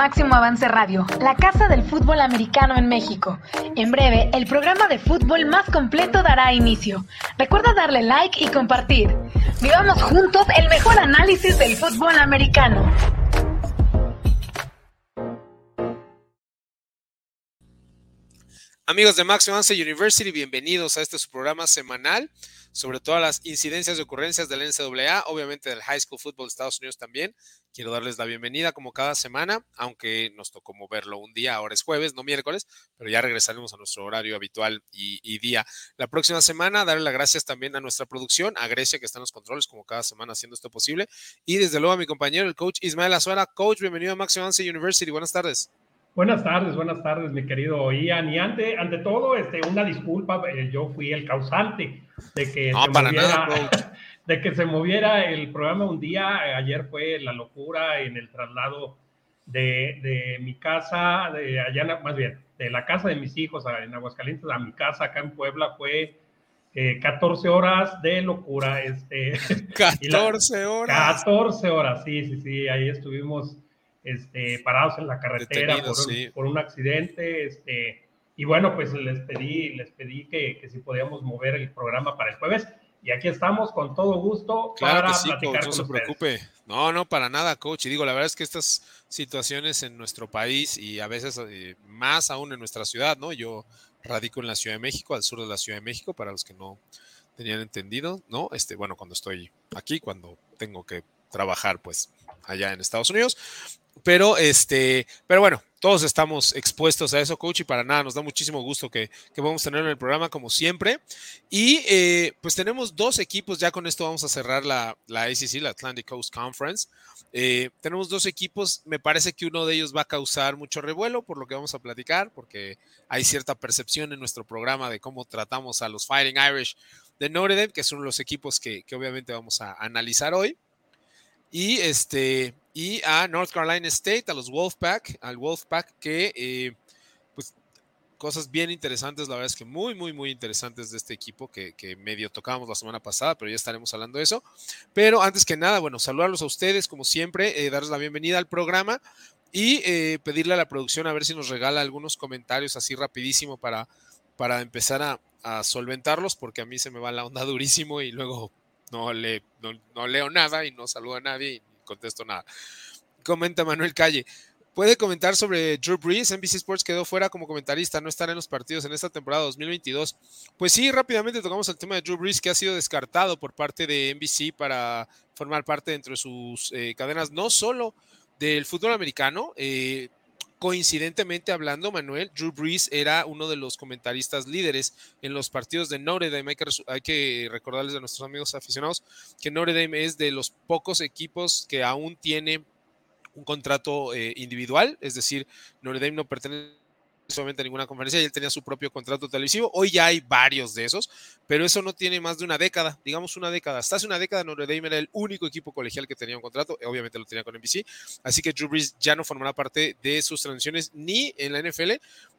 Máximo Avance Radio, la casa del fútbol americano en México. En breve, el programa de fútbol más completo dará inicio. Recuerda darle like y compartir. Vivamos juntos el mejor análisis del fútbol americano. Amigos de Avance University, bienvenidos a este su programa semanal sobre todas las incidencias y ocurrencias del NCAA, obviamente del High School Football de Estados Unidos también. Quiero darles la bienvenida como cada semana, aunque nos tocó moverlo un día, ahora es jueves, no miércoles, pero ya regresaremos a nuestro horario habitual y, día. La próxima semana, darle las gracias también a nuestra producción, a Grecia que está en los controles como cada semana haciendo esto posible, y desde luego a mi compañero, el coach Ismael Azuara. Coach, bienvenido a Avance University, buenas tardes. Buenas tardes, buenas tardes, mi querido Ian. Y ante, ante todo, este, una disculpa, eh, yo fui el causante de que, se moviera, de que se moviera el programa un día. Ayer fue la locura en el traslado de, de mi casa, de allá, más bien, de la casa de mis hijos en Aguascalientes a mi casa acá en Puebla fue 14 eh, horas de locura. Este, 14 horas. 14 horas, sí, sí, sí, ahí estuvimos este, parados en la carretera por, un, accidente. Este, y bueno, pues les pedí, les pedí que, que, si podíamos mover el programa para el jueves. Y aquí estamos con todo gusto claro para platicar no se preocupe. No, no, para nada, coach. Y digo, la verdad es que estas situaciones en nuestro país y a veces eh, más aún en nuestra ciudad, ¿no? Yo radico en la Ciudad de México, al sur de la Ciudad de México, para los que no tenían entendido, ¿no? Este, bueno, cuando estoy aquí, cuando tengo que trabajar, pues allá en Estados Unidos. Pero, este, pero bueno, todos estamos expuestos a eso, coach, y para nada, nos da muchísimo gusto que, que a tener en el programa, como siempre. Y eh, pues tenemos dos equipos, ya con esto vamos a cerrar la, la ACC, la Atlantic Coast Conference. Eh, tenemos dos equipos, me parece que uno de ellos va a causar mucho revuelo por lo que vamos a platicar, porque hay cierta percepción en nuestro programa de cómo tratamos a los Fighting Irish de Notre Dame, que son los equipos que, que obviamente vamos a analizar hoy. Y este, y a North Carolina State, a los Wolfpack, al Wolfpack que eh, pues cosas bien interesantes, la verdad es que muy, muy, muy interesantes de este equipo que, medio tocábamos la semana pasada, pero ya estaremos hablando de eso. Pero antes que nada, bueno, saludarlos a ustedes como siempre, eh, darles la bienvenida al programa y eh, pedirle a la producción a ver si nos regala algunos comentarios así rapidísimo para, para empezar a, solventarlos, porque a mí se me va la onda durísimo y luego no, le, no, leo nada y no saludo a nadie contesto nada. Comenta Manuel Calle. Puede comentar sobre Drew Brees. NBC Sports quedó fuera como comentarista, no estará en los partidos en esta temporada 2022. Pues sí, rápidamente tocamos el tema de Drew Brees, que ha sido descartado por parte de NBC para formar parte dentro de sus eh, cadenas, no solo del fútbol americano, eh, coincidentemente hablando, Manuel, Drew Brees era uno de los comentaristas líderes en los partidos de Notre Dame. Hay que, recordarles a nuestros amigos aficionados que Notre Dame es de los pocos equipos que aún tiene un contrato eh, individual, es decir, Notre Dame no pertenece solamente ninguna conferencia y él tenía su propio contrato televisivo. Hoy ya hay varios de esos, pero eso no tiene más de una década, digamos una década. Hasta hace una década Notre Dame era el único equipo colegial que tenía un contrato, obviamente lo tenía con NBC, así que Drew Brees ya no formará parte de sus transiciones ni en la NFL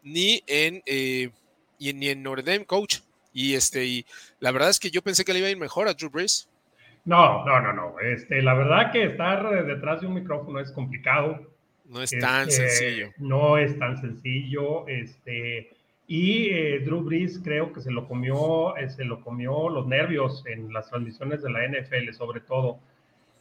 ni en, eh, y, ni en Notre Dame, coach. Y, este, la verdad es que yo pensé que le iba a ir mejor a Drew Brees. No, no, no, no. Este, la verdad que estar detrás de un micrófono es complicado. No es tan este, sencillo. No es tan sencillo. Este, y eh, Drew Brees creo que se lo comió, eh, se lo comió los nervios en las transmisiones de la NFL, sobre todo.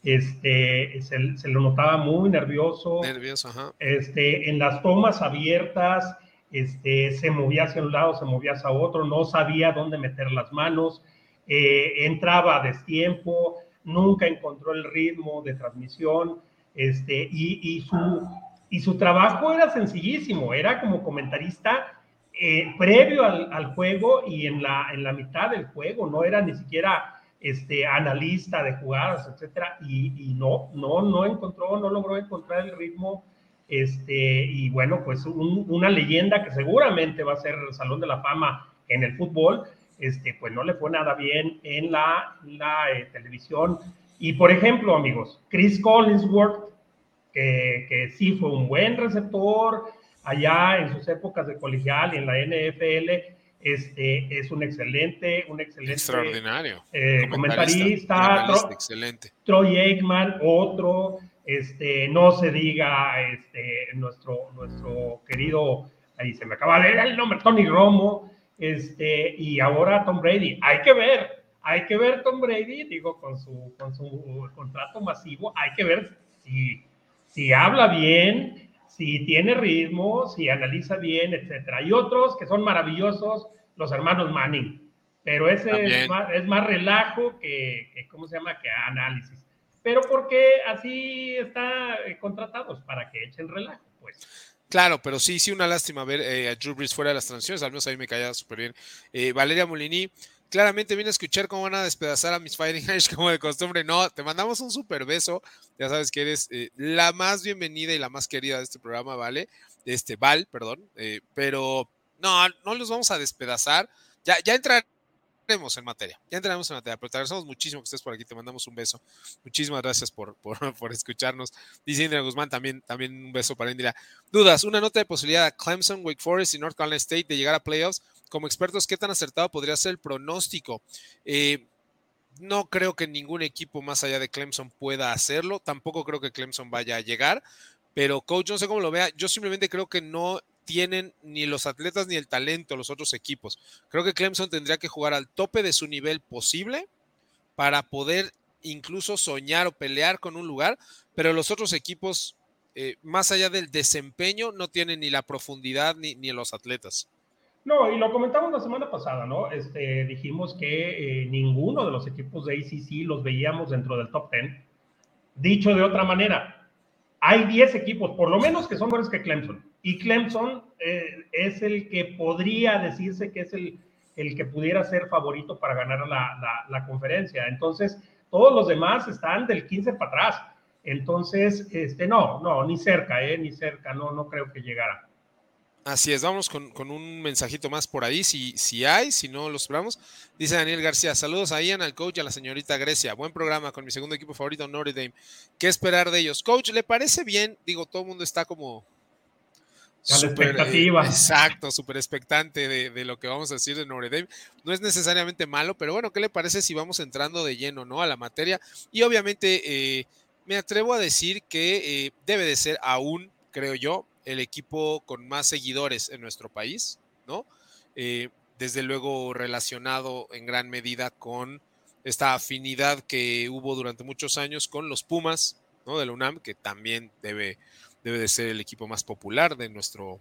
Este, se, lo notaba muy nervioso. Nervioso, ajá. Este, en las tomas abiertas, este, se movía hacia un lado, se movía hacia otro, no sabía dónde meter las manos, eh, entraba a destiempo, nunca encontró el ritmo de transmisión. Este, y, su, y su trabajo era sencillísimo, era como comentarista eh, previo al, juego y en la, en la mitad del juego, no era ni siquiera este, analista de jugadas, etcétera, y, no, no, no encontró, no logró encontrar el ritmo, este, y bueno, pues una leyenda que seguramente va a ser el Salón de la Fama en el fútbol, este, pues no le fue nada bien en la, la eh, televisión, y por ejemplo, amigos, Chris Collinsworth, que, que, sí fue un buen receptor allá en sus épocas de colegial y en la NFL, este, es un excelente, un excelente extraordinario eh, comentarista, excelente. Troy Aikman, otro, este, no se diga este, nuestro, nuestro querido, ahí se me acaba de ver el nombre, Tony Romo, este, y ahora Tom Brady. Hay que ver, hay que ver Tom Brady, digo, con su, con su contrato masivo, hay que ver si, si habla bien, si tiene ritmo, si analiza bien, etcétera. Hay otros que son maravillosos, los hermanos Manning, pero ese es más, es más, relajo que, que, ¿cómo se llama?, que análisis pero porque así está eh, contratados para que echen relajo, pues. Claro, pero sí, sí, una lástima ver eh, a Drew Brees fuera de las transiciones, al menos a mí me caía súper bien. Eh, Valeria Molini, claramente viene a escuchar cómo van a despedazar a mis Fighting Irish como de costumbre. No, te mandamos un súper beso, ya sabes que eres la más bienvenida y la más querida de este programa, ¿vale? Este, Val, perdón, pero no, no los vamos a despedazar. Ya, ya entrará en materia, ya entraremos en materia, pero te agradecemos muchísimo que estés por aquí, te mandamos un beso. Muchísimas gracias por, por, por escucharnos. Dice Indira Guzmán, también, también un beso para Indira. Dudas, una nota de posibilidad a Clemson, Wake Forest y North Carolina State de llegar a playoffs. Como expertos, ¿qué tan acertado podría ser el pronóstico? Eh, no creo que ningún equipo más allá de Clemson pueda hacerlo. Tampoco creo que Clemson vaya a llegar. Pero, coach, no sé cómo lo vea. Yo simplemente creo que no tienen ni los atletas ni el talento los otros equipos. Creo que Clemson tendría que jugar al tope de su nivel posible para poder incluso soñar o pelear con un lugar, pero los otros equipos, eh, más allá del desempeño, no tienen ni la profundidad ni, ni los atletas. No, y lo comentamos la semana pasada, ¿no? Este, dijimos que eh, ninguno de los equipos de ACC los veíamos dentro del top 10. Dicho de otra manera, hay 10 equipos, por lo menos, que son mejores que Clemson. Y Clemson eh, es el que podría decirse que es el, el que pudiera ser favorito para ganar la, la, conferencia. Entonces, todos los demás están del 15 para atrás. Entonces, este, no, no, ni cerca, eh, ni cerca, no, no creo que llegara. Así es, vamos con, con, un mensajito más por ahí, si, si hay, si no los esperamos. Dice Daniel García, saludos a Ian, al coach a la señorita Grecia. Buen programa con mi segundo equipo favorito, Notre Dame. ¿Qué esperar de ellos? Coach, ¿le parece bien? Digo, todo el mundo está como Super, expectativa. exacto, súper expectante de, lo que vamos a decir de Notre Dame. No es necesariamente malo, pero bueno, ¿qué le parece si vamos entrando de lleno ¿no? a la materia? Y obviamente eh, me atrevo a decir que eh, debe de ser aún, creo yo, el equipo con más seguidores en nuestro país, ¿no? Eh, desde luego relacionado en gran medida con esta afinidad que hubo durante muchos años con los Pumas, ¿no? De la UNAM, que también debe debe de ser el equipo más popular de nuestro,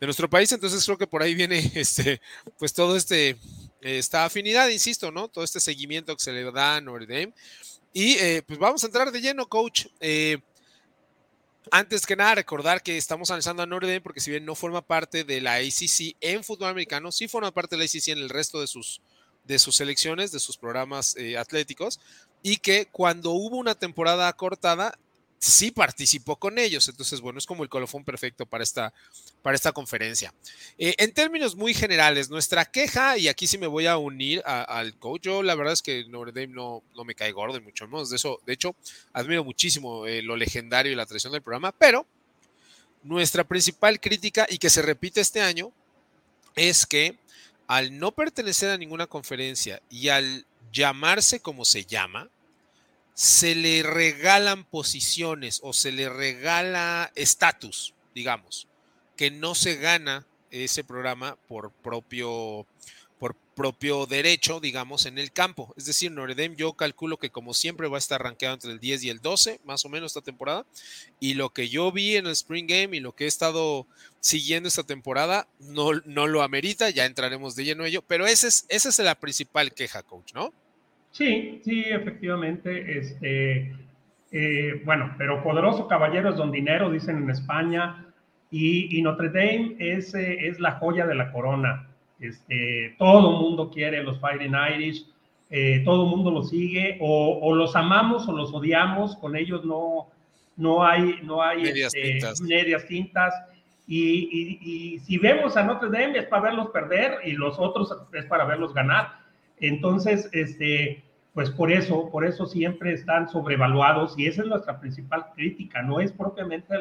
de nuestro país. Entonces creo que por ahí viene este, pues todo este, esta afinidad, insisto, ¿no? Todo este seguimiento que se le da a Notre Dame. Y eh, pues vamos a entrar de lleno, coach. Eh, antes que nada, recordar que estamos analizando a Notre porque si bien no forma parte de la ACC en fútbol americano, sí forma parte de la ACC en el resto de sus, de sus selecciones, de sus programas eh, atléticos, y que cuando hubo una temporada cortada, sí participó con ellos. Entonces, bueno, es como el colofón perfecto para esta, para esta conferencia. Eh, en términos muy generales, nuestra queja, y aquí sí me voy a unir al coach, yo la verdad es que Notre Dame no, no me cae gordo, mucho menos de eso. De hecho, admiro muchísimo eh, lo legendario y la tradición del programa, pero nuestra principal crítica, y que se repite este año, es que al no pertenecer a ninguna conferencia y al llamarse como se llama, se le regalan posiciones o se le regala estatus, digamos, que no se gana ese programa por propio, por propio derecho, digamos, en el campo. Es decir, Notre Dame yo calculo que como siempre va a estar rankeado entre el 10 y el 12, más o menos esta temporada. Y lo que yo vi en el Spring Game y lo que he estado siguiendo esta temporada no, no lo amerita, ya entraremos de lleno en ello, pero esa es, esa es la principal queja, coach, ¿no? Sí, sí, efectivamente. Este, eh, bueno, pero poderoso caballero es don dinero, dicen en España, y, Notre Dame es, eh, es, la joya de la corona. Este, todo el mundo quiere los Fighting Irish, eh, todo el mundo los sigue, o, los amamos o los odiamos, con ellos no, no hay, no hay medias, este, tintas. medias tintas. Y, y, si vemos a Notre Dame es para verlos perder y los otros es para verlos ganar. Entonces, este, pues por eso, por eso siempre están sobrevaluados y esa es nuestra principal crítica, no es propiamente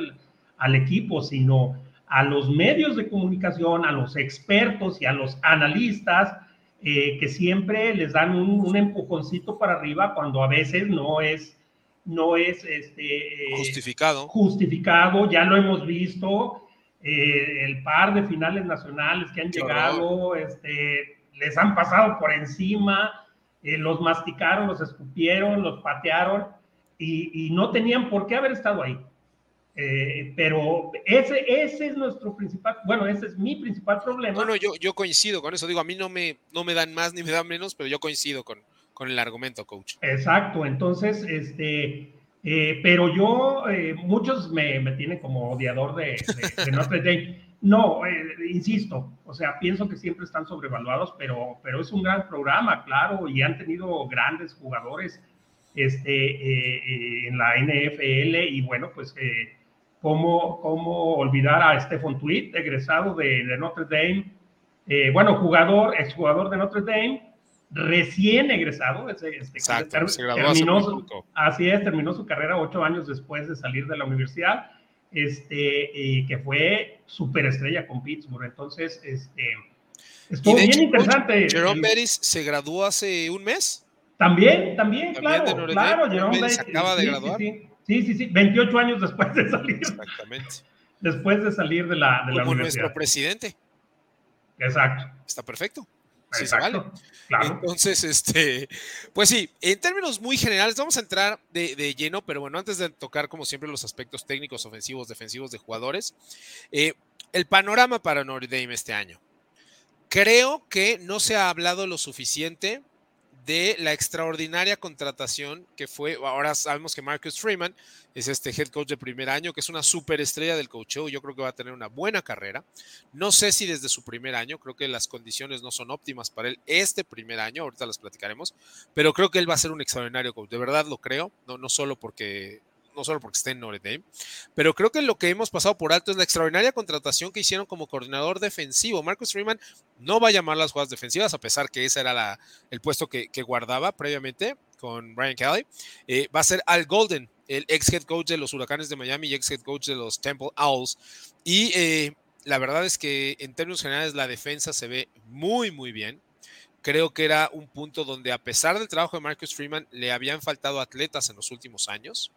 al equipo, sino a los medios de comunicación, a los expertos y a los analistas eh, que siempre les dan un, empujoncito para arriba cuando a veces no es, no es este, justificado. justificado, ya lo hemos visto, el par de finales nacionales que han llegado, este, les han pasado por encima, los masticaron, los escupieron, los patearon y, no tenían por qué haber estado ahí. Eh, pero ese, ese es nuestro principal, bueno, ese es mi principal problema. Bueno, yo, yo coincido con eso, digo, a mí no me, no me dan más ni me dan menos, pero yo coincido con, con el argumento, coach. Exacto, entonces, este, eh, pero yo, eh, muchos me, me, tienen como odiador de, de, Notre Dame. No, insisto, o sea, pienso que siempre están sobrevaluados, pero, pero es un gran programa, claro, y han tenido grandes jugadores este, en la NFL, y bueno, pues cómo, cómo olvidar a Stephen Tweet, egresado de, Notre Dame, eh, bueno, jugador, exjugador de Notre Dame, recién egresado, este, Exacto, se terminó, así es, terminó su carrera ocho años después de salir de la universidad, este, y que fue superestrella con Pittsburgh, entonces, este, estuvo bien interesante. Jerome Bettis se graduó hace un mes. También, también, claro, claro, Jerome Bettis acaba de graduar. Sí, sí, sí, 28 años después de salir. Exactamente. Después de salir de la, de la Como nuestro presidente. Exacto. Está perfecto. Sí, se vale. Claro. Entonces, este, pues sí, en términos muy generales, vamos a entrar de, lleno, pero bueno, antes de tocar, como siempre, los aspectos técnicos, ofensivos, defensivos de jugadores, eh, el panorama para Notre Dame este año. Creo que no se ha hablado lo suficiente de la extraordinaria contratación que fue, ahora sabemos que Marcus Freeman es este head coach de primer año, que es una superestrella del coacheo, yo creo que va a tener una buena carrera. No sé si desde su primer año, creo que las condiciones no son óptimas para él este primer año, ahorita las platicaremos, pero creo que él va a ser un extraordinario coach, de verdad lo creo, no, no solo porque no solo porque esté en Notre Dame, pero creo que lo que hemos pasado por alto es la extraordinaria contratación que hicieron como coordinador defensivo. Marcus Freeman no va a llamar las jugadas defensivas, a pesar que ese era la, el puesto que, guardaba previamente con Brian Kelly. Eh, va a ser Al Golden, el ex head coach de los Huracanes de Miami y ex head coach de los Temple Owls. Y eh, la verdad es que en términos generales la defensa se ve muy, muy bien creo que era un punto donde a pesar del trabajo de Marcus Freeman le habían faltado atletas en los últimos años.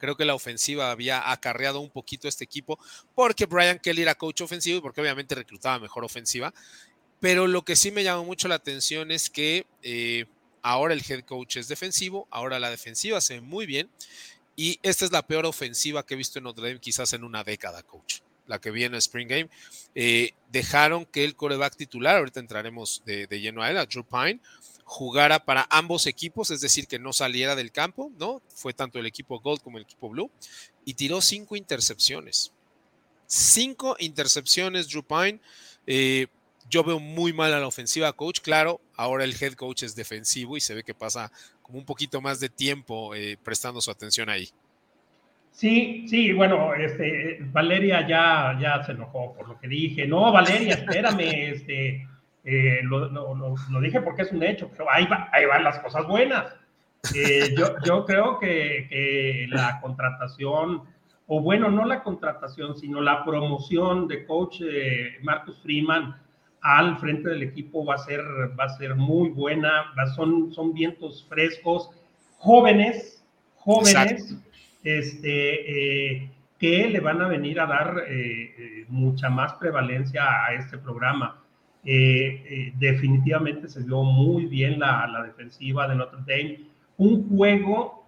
Creo que la ofensiva había acarreado un poquito este equipo porque Brian Kelly era coach ofensivo y porque obviamente reclutaba mejor ofensiva. Pero lo que sí me llamó mucho la atención es que eh, ahora el head coach es defensivo, ahora la defensiva se ve muy bien y esta es la peor ofensiva que he visto en Notre Dame quizás en una década, coach. La que viene en Spring Game. Eh, dejaron que el coreback titular, ahorita entraremos de, de lleno a él, a Drew Pine, jugara para ambos equipos, es decir, que no saliera del campo, ¿no? Fue tanto el equipo Gold como el equipo Blue, y tiró cinco intercepciones. Cinco intercepciones, Drew Pine. Eh, yo veo muy mal a la ofensiva, coach. Claro, ahora el head coach es defensivo y se ve que pasa como un poquito más de tiempo eh, prestando su atención ahí. Sí, sí, bueno, este, Valeria ya, ya se enojó por lo que dije. No, Valeria, espérame, este, eh, lo, dije porque es un hecho, pero ahí, ahí van las cosas buenas. Eh, yo, yo, creo que, la contratación, o bueno, no la contratación, sino la promoción de coach eh, Marcus Freeman al frente del equipo va a ser, va a ser muy buena. son, son vientos frescos, jóvenes, jóvenes, este, que le van a venir a dar mucha más prevalencia a este programa. Eh, eh, definitivamente se vio muy bien la, la, defensiva de Notre Dame. Un juego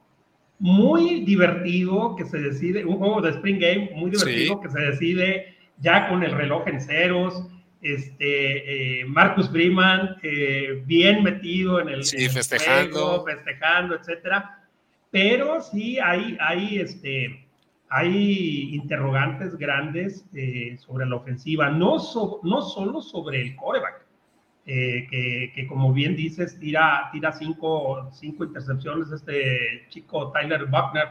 muy divertido que se decide, un juego de Spring Game muy divertido que se decide ya con el reloj en ceros. Este, eh, Marcus Freeman bien metido en el, festejando. festejando, etcétera. Pero sí hay, hay este, hay interrogantes grandes eh, sobre la ofensiva, no, solo sobre el coreback, eh, que, como bien dices, tira, cinco, cinco, intercepciones este chico Tyler Buckner.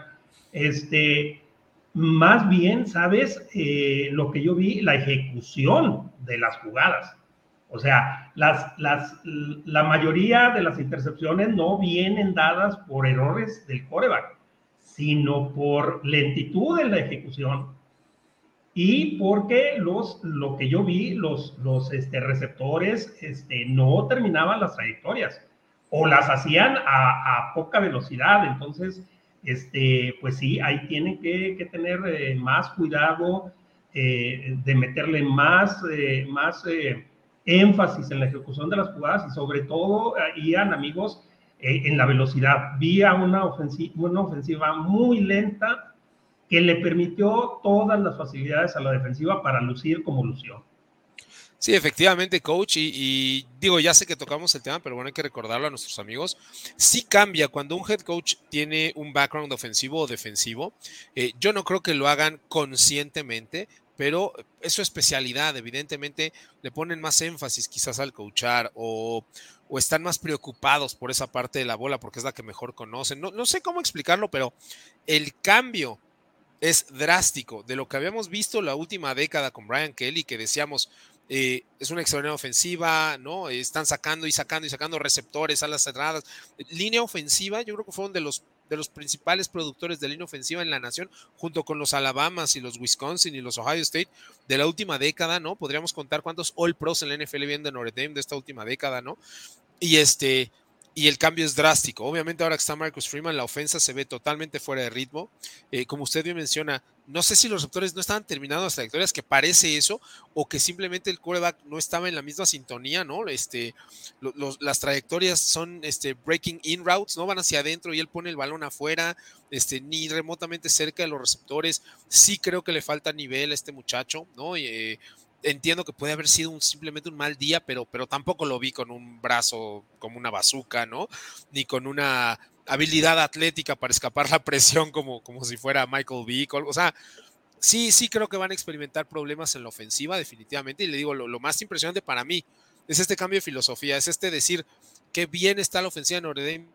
Este, más bien, ¿sabes? Eh, lo que yo vi, la ejecución de las jugadas. O sea, la mayoría de las intercepciones no vienen dadas por errores del coreback sino por lentitud en la ejecución y porque los, lo que yo vi, los, los este, receptores este, no terminaban las trayectorias o las hacían a, poca velocidad. Entonces, este, pues sí, ahí tienen que, tener eh, más cuidado, eh, de meterle más, eh, más énfasis en la ejecución de las jugadas y sobre todo, Ian, amigos, en la velocidad. Vía una ofensiva, una ofensiva muy lenta que le permitió todas las facilidades a la defensiva para lucir como lució. Sí, efectivamente, coach. Y, digo, ya sé que tocamos el tema, pero bueno, hay que recordarlo a nuestros amigos. Sí cambia cuando un head coach tiene un background ofensivo o defensivo. Eh, yo no creo que lo hagan conscientemente, pero es su especialidad. Evidentemente, le ponen más énfasis quizás al coachar o, o están más preocupados por esa parte de la bola porque es la que mejor conocen. No, no sé cómo explicarlo, pero el cambio es drástico de lo que habíamos visto la última década con Brian Kelly, que decíamos, eh, es una extraordinaria ofensiva, ¿no? Están sacando y sacando y sacando receptores, alas cerradas. Línea ofensiva, yo creo que fueron de los, de los principales productores de línea ofensiva en la nación, junto con los Alabamas y los Wisconsin y los Ohio State de la última década, ¿no? Podríamos contar cuántos All Pros en la NFL vienen de Notre Dame de esta última década, ¿no? Y este, y el cambio es drástico. Obviamente ahora que está Marcus Freeman, la ofensa se ve totalmente fuera de ritmo. Eh, como usted bien menciona, no sé si los receptores no estaban terminando las trayectorias, que parece eso, o que simplemente el quarterback no estaba en la misma sintonía, ¿no? Este, las trayectorias son este, breaking in routes, ¿no? Van hacia adentro y él pone el balón afuera, este, ni remotamente cerca de los receptores. Sí creo que le falta nivel a este muchacho, ¿no? Eh, entiendo que puede haber sido un, simplemente un mal día, pero, pero tampoco lo vi con un brazo como una bazuca, ¿no? Ni con una habilidad atlética para escapar la presión como, como si fuera Michael Vick. O sea, sí, sí creo que van a experimentar problemas en la ofensiva, definitivamente. Y le digo, lo, lo más impresionante para mí es este cambio de filosofía, es este decir qué bien está la ofensiva en Notre Dame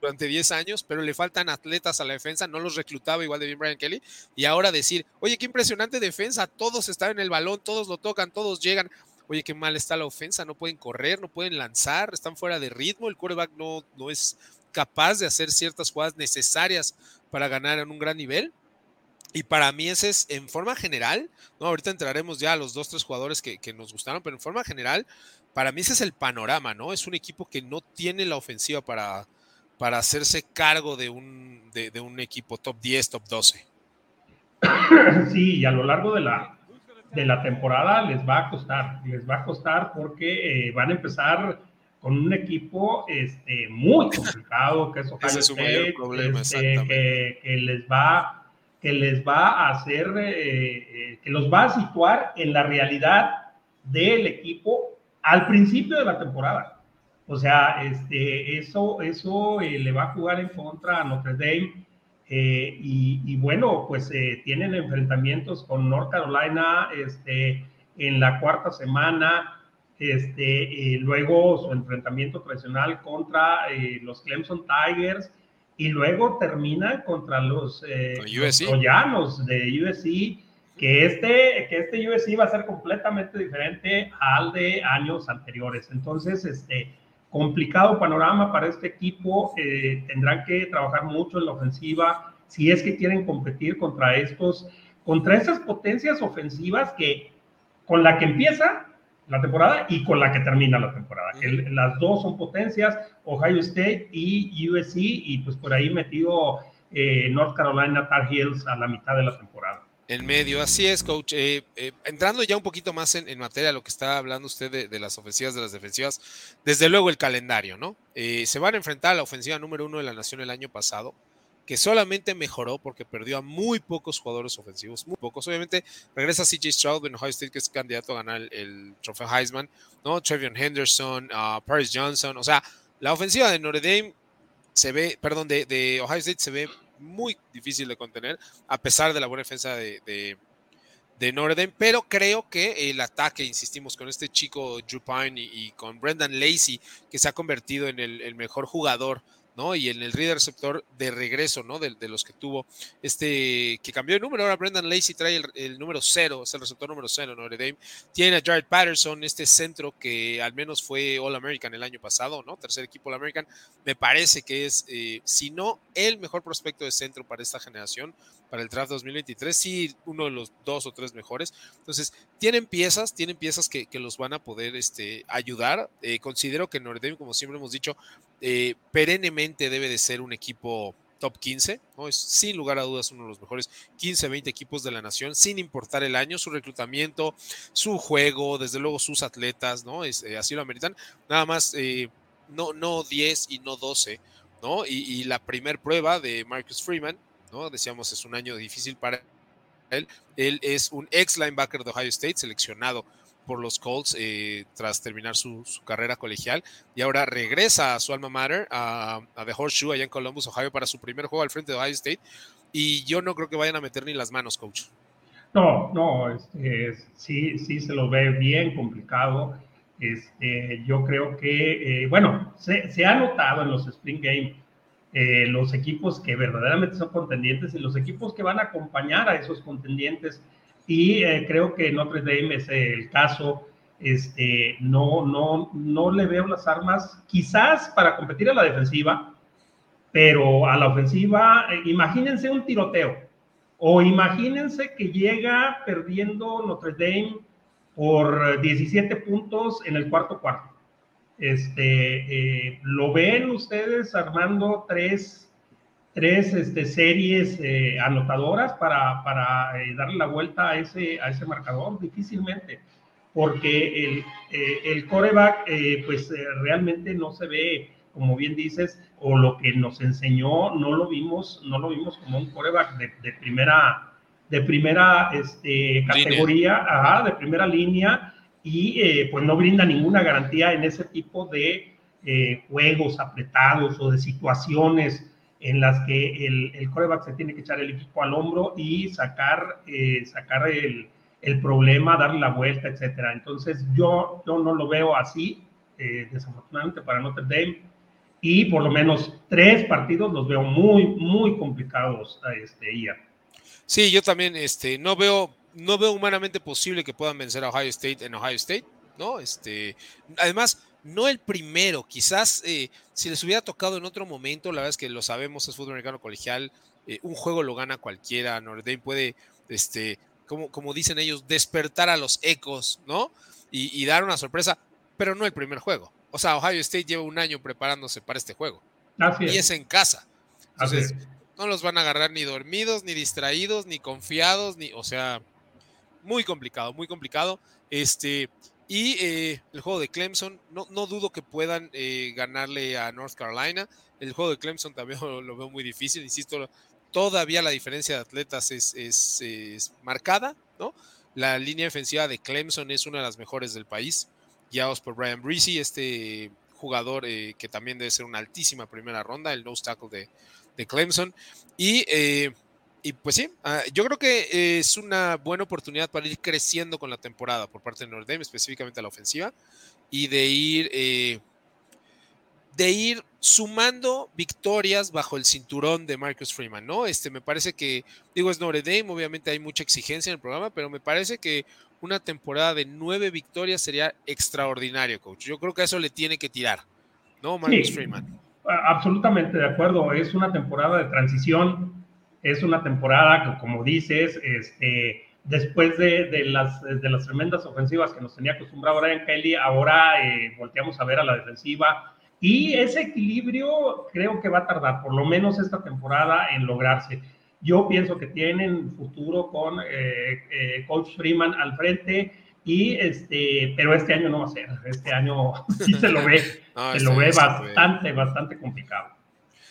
durante 10 años, pero le faltan atletas a la defensa, no los reclutaba igual de bien Brian Kelly, y ahora decir, oye, qué impresionante defensa, todos están en el balón, todos lo tocan, todos llegan, oye, qué mal está la ofensa, no pueden correr, no pueden lanzar, están fuera de ritmo, el quarterback no, no es capaz de hacer ciertas jugadas necesarias para ganar en un gran nivel. Y para mí ese es en forma general, ¿no? Ahorita entraremos ya a los dos, tres jugadores que, nos gustaron, pero en forma general, para mí ese es el panorama, ¿no? Es un equipo que no tiene la ofensiva para, para hacerse cargo de un, de, un equipo top 10, top 12. Sí, y a lo largo de la, de la temporada les va a costar, les va a costar porque eh, van a empezar con un equipo este, muy complicado, que es Ohio State, problema, este, que, les va, que les va a hacer, eh, eh, que los va a situar en la realidad del equipo al principio de la temporada. O sea, este, eso, eso eh, le va a jugar en contra a Notre Dame. Eh, y, bueno, pues tienen enfrentamientos con North Carolina este, en la cuarta semana. Este, luego su enfrentamiento tradicional contra los Clemson Tigers. Y luego termina contra los, troyanos de USC que este, que este USC va a ser completamente diferente al de años anteriores. Entonces, este, complicado panorama para este equipo. Eh, tendrán que trabajar mucho en la ofensiva si es que quieren competir contra estos, contra esas potencias ofensivas que con la que empieza la temporada y con la que termina la temporada. las dos son potencias, Ohio State y USC, y pues por ahí metido eh, North Carolina Tar Heels a la mitad de la temporada. En medio, así es, coach. Eh, eh, entrando ya un poquito más en, materia, lo que está hablando usted de, las ofensivas, de las defensivas, desde luego el calendario, ¿no? Eh, se van a enfrentar a la ofensiva número uno de la nación el año pasado, que solamente mejoró porque perdió a muy pocos jugadores ofensivos, muy pocos. Obviamente regresa CJ Stroud en Ohio State, que es candidato a ganar el, trofeo Heisman, ¿no? Trevion Henderson, uh, Paris Johnson, o sea, la ofensiva de Notre Dame se ve, perdón, de, Ohio State se ve muy difícil de contener, a pesar de la buena defensa de, de, de pero creo que el ataque, insistimos, con este chico Drew Pine y, con Brendan Lacey, que se ha convertido en el mejor jugador ¿no? Y en el reader receptor de regreso, ¿no? De, los que tuvo este, que cambió de número, ahora Brendan Lacey trae el, número cero, es el receptor número cero, ¿no? Dame. Tiene a Jared Patterson, este centro que al menos fue All American el año pasado, ¿no? Tercer equipo All American, me parece que es, eh, si no el mejor prospecto de centro para esta generación, para el draft 2023, sí, uno de los dos o tres mejores. Entonces, tienen piezas, tienen piezas que, los van a poder este, ayudar. Eh, considero que Notre Dame, como siempre hemos dicho, eh, perennemente debe de ser un equipo top 15, ¿no? Es sin lugar a dudas uno de los mejores 15, 20 equipos de la nación, sin importar el año, su reclutamiento, su juego, desde luego sus atletas, ¿no? Es, eh, así lo ameritan. Nada más, eh, no, no 10 y no 12, ¿no? Y, la primer prueba de Marcus Freeman, ¿no? Decíamos, es un año difícil para él. Él es un ex linebacker de Ohio State, seleccionado por los Colts eh, tras terminar su, carrera colegial y ahora regresa a su alma mater, a, The Horseshoe, allá en Columbus, Ohio, para su primer juego al frente de Ohio State. Y yo no creo que vayan a meter ni las manos, coach. No, no, este, sí, sí se lo ve bien complicado. Este, yo creo que, eh, bueno, se, ha notado en los Spring Games eh, los equipos que verdaderamente son contendientes y los equipos que van a acompañar a esos contendientes y eh, creo que Notre Dame es el caso. Este, no, no, no le veo las armas, quizás para competir a la defensiva, pero a la ofensiva, eh, imagínense un tiroteo, o imagínense que llega perdiendo Notre Dame por 17 puntos en el cuarto cuarto. Este, eh, ¿Lo ven ustedes armando tres tres este, series eh, anotadoras para, para eh, darle la vuelta a ese, a ese marcador, difícilmente, porque el, el coreback pues realmente no se ve, como bien dices, o lo que nos enseñó, no lo vimos, no lo vimos como un coreback de, de primera, de primera este, categoría, de primera línea, y pues no brinda ninguna garantía en ese tipo de juegos apretados o de situaciones en las que el, el coreback se tiene que echar el equipo al hombro y sacar, eh, sacar el, el, problema, darle la vuelta, etcétera. Entonces, yo, yo no lo veo así, eh, desafortunadamente para Notre Dame, y por lo menos tres partidos los veo muy, muy complicados a este día. Sí, yo también este, no, veo, no veo humanamente posible que puedan vencer a Ohio State en Ohio State, ¿no? Este, además, no el primero, quizás eh, si les hubiera tocado en otro momento, la verdad es que lo sabemos, es fútbol americano colegial, eh, un juego lo gana cualquiera, Notre Dame puede, este, como, como dicen ellos, despertar a los ecos, ¿no? Y, dar una sorpresa, pero no el primer juego. O sea, Ohio State lleva un año preparándose para este juego. Y es en casa. Entonces, no los van a agarrar ni dormidos, ni distraídos, ni confiados, ni, o sea, muy complicado, muy complicado. Este, y eh, el juego de Clemson, no, no dudo que puedan eh, ganarle a North Carolina. El juego de Clemson también lo, veo muy difícil, insisto, todavía la diferencia de atletas es, es, marcada, ¿no? La línea defensiva de Clemson es una de las mejores del país, guiados por Brian Breezy, este jugador eh, que también debe ser una altísima primera ronda, el nose tackle de, de Clemson. Y y pues sí, ah, yo creo que es una buena oportunidad para ir creciendo con la temporada por parte de Dame, específicamente a la ofensiva, y de ir, eh, de ir sumando victorias bajo el cinturón de Marcus Freeman, ¿no? Este, me parece que, digo, es Notre Dame, obviamente hay mucha exigencia en el programa, pero me parece que una temporada de nueve victorias sería extraordinario, coach. Yo creo que a eso le tiene que tirar, ¿no? Marcus Freeman. Absolutamente de acuerdo, es una temporada de transición es una temporada que, como dices, este, después de, las, de las tremendas ofensivas que nos tenía acostumbrado Brian Kelly, ahora eh, volteamos a ver a la defensiva. Y ese equilibrio creo que va a tardar, por lo menos esta temporada, en lograrse. Yo pienso que tienen futuro con eh, eh, Coach Freeman al frente, y este, pero este año no va a ser. Este año sí se lo ve, se lo ve bastante, bastante complicado.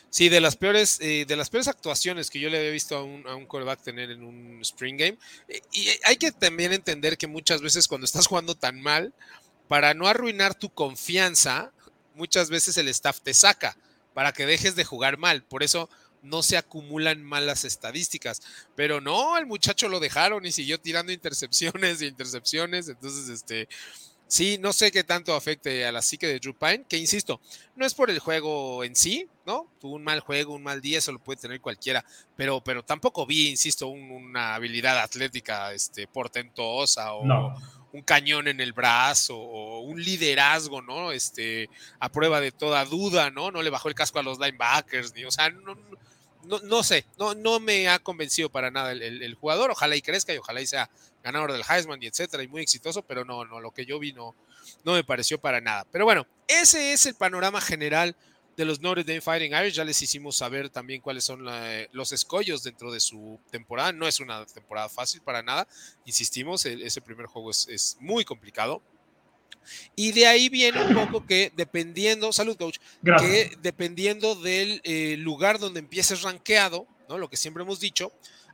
Sí, de las peores, eh, de las peores actuaciones que yo le había visto a un, a un tener en un spring game. Eh, y hay que también entender que muchas veces cuando estás jugando tan mal, para no arruinar tu confianza, muchas veces el staff te saca para que dejes de jugar mal. Por eso no se acumulan malas estadísticas. Pero no, el muchacho lo dejaron y siguió tirando intercepciones y intercepciones. Entonces, este, Sí, no sé qué tanto afecte a la psique de Drew Pine, que insisto, no es por el juego en sí, ¿no? Tuvo un mal juego, un mal día, eso lo puede tener cualquiera, pero, pero tampoco vi, insisto, una habilidad atlética este, portentosa o un cañón en el brazo o un liderazgo, ¿no? Este, a prueba de toda duda, ¿no? No le bajó el casco a los linebackers, ni, o sea, no, no, no sé, no, no me ha convencido para nada el, jugador. Ojalá y crezca y ojalá y sea ganador del Heisman y etcétera, y muy exitoso, pero no, no, lo que yo vi no, me pareció para nada. Pero bueno, ese es el panorama general de los Notre Dame Fighting Irish. Ya les hicimos saber también cuáles son los escollos dentro de su temporada. No es una temporada fácil para nada. Insistimos, ese primer juego es, muy complicado. Y de ahí viene un poco que dependiendo, salud coach, que dependiendo del eh, lugar donde empieces rankeado, ¿no? Lo que siempre hemos dicho,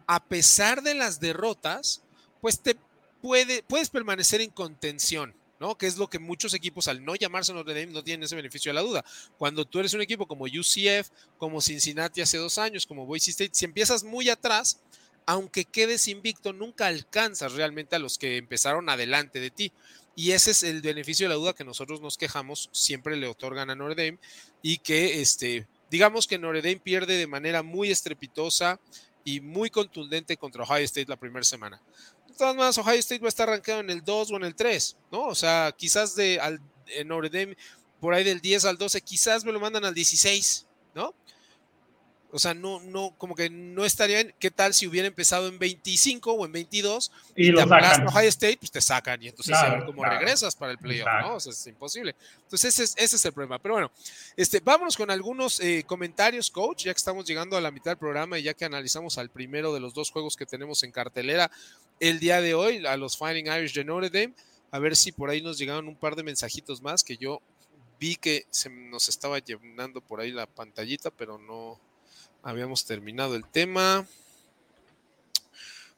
a pesar de las derrotas, pues te puede, puedes permanecer en contención. ¿no? Que es lo que muchos equipos al no llamarse Notre Dame no tienen ese beneficio de la duda. Cuando tú eres un equipo como UCF, como Cincinnati hace dos años, como Boise State, si empiezas muy atrás, aunque quedes invicto, nunca alcanzas realmente a los que empezaron adelante de ti. Y ese es el beneficio de la duda que nosotros nos quejamos, siempre le otorgan a Notre Dame y que, este, digamos que Notre Dame pierde de manera muy estrepitosa y muy contundente contra Ohio State la primera semana de todas maneras, Ohio State va a estar rankeado en el 2 o en el 3, ¿no? O sea, quizás de al, en Notre Dame, por ahí del 10 al 12, quizás me lo mandan al 16, ¿no? O sea, no, no, como que no estaría bien. ¿Qué tal si hubiera empezado en 25 o en 22 y, lo sacan. Ohio State, pues te sacan y entonces a ver cómo regresas para el playoff, ¿no? O sea, es imposible. Entonces ese es, ese es el problema. Pero bueno, este, vámonos con algunos eh, comentarios, coach, ya que estamos llegando a la mitad del programa y ya que analizamos al primero de los dos juegos que tenemos en cartelera el día de hoy, a los Fighting Irish de Notre Dame, a ver si por ahí nos llegaron un par de mensajitos más que yo vi que se nos estaba llenando por ahí la pantallita, pero no habíamos terminado el tema.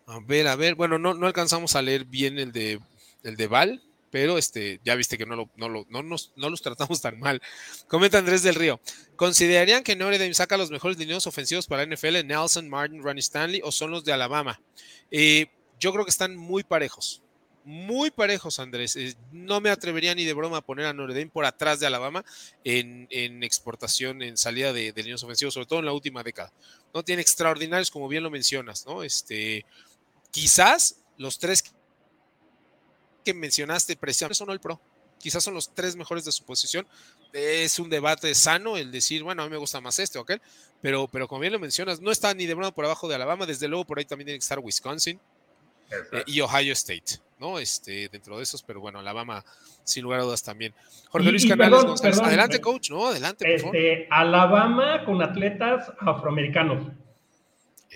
A ver, a ver, bueno, no, no alcanzamos a leer bien el de, el de Val, pero este, ya viste que no, lo, no, lo, no, nos, no los tratamos tan mal. Comenta Andrés del Río. ¿Considerarían que Notre Dame saca los mejores lineos ofensivos para la NFL, Nelson, Martin, Ronnie Stanley, o son los de Alabama? Eh, yo creo que están muy parejos muy parejos, Andrés. Eh, no me atrevería ni de broma a poner a Notre Dame por atrás de Alabama en, exportación, en salida de, de líneas ofensivos, sobre todo en la última década. No tiene extraordinarios, como bien lo mencionas, ¿no? Este, quizás los tres que mencionaste precisamente son el pro. Quizás son los tres mejores de su posición. Es un debate sano el decir, bueno, a mí me gusta más este o aquel, pero, pero como bien lo mencionas, no está ni de broma por abajo de Alabama. Desde luego, por ahí también tiene que estar Wisconsin eh, y Ohio State. ¿no? Este, dentro de esos, pero bueno, Alabama, sin lugar a dudas también. Jorge Luis Canales adelante, coach, ¿no? Adelante, este, Alabama con atletas afroamericanos.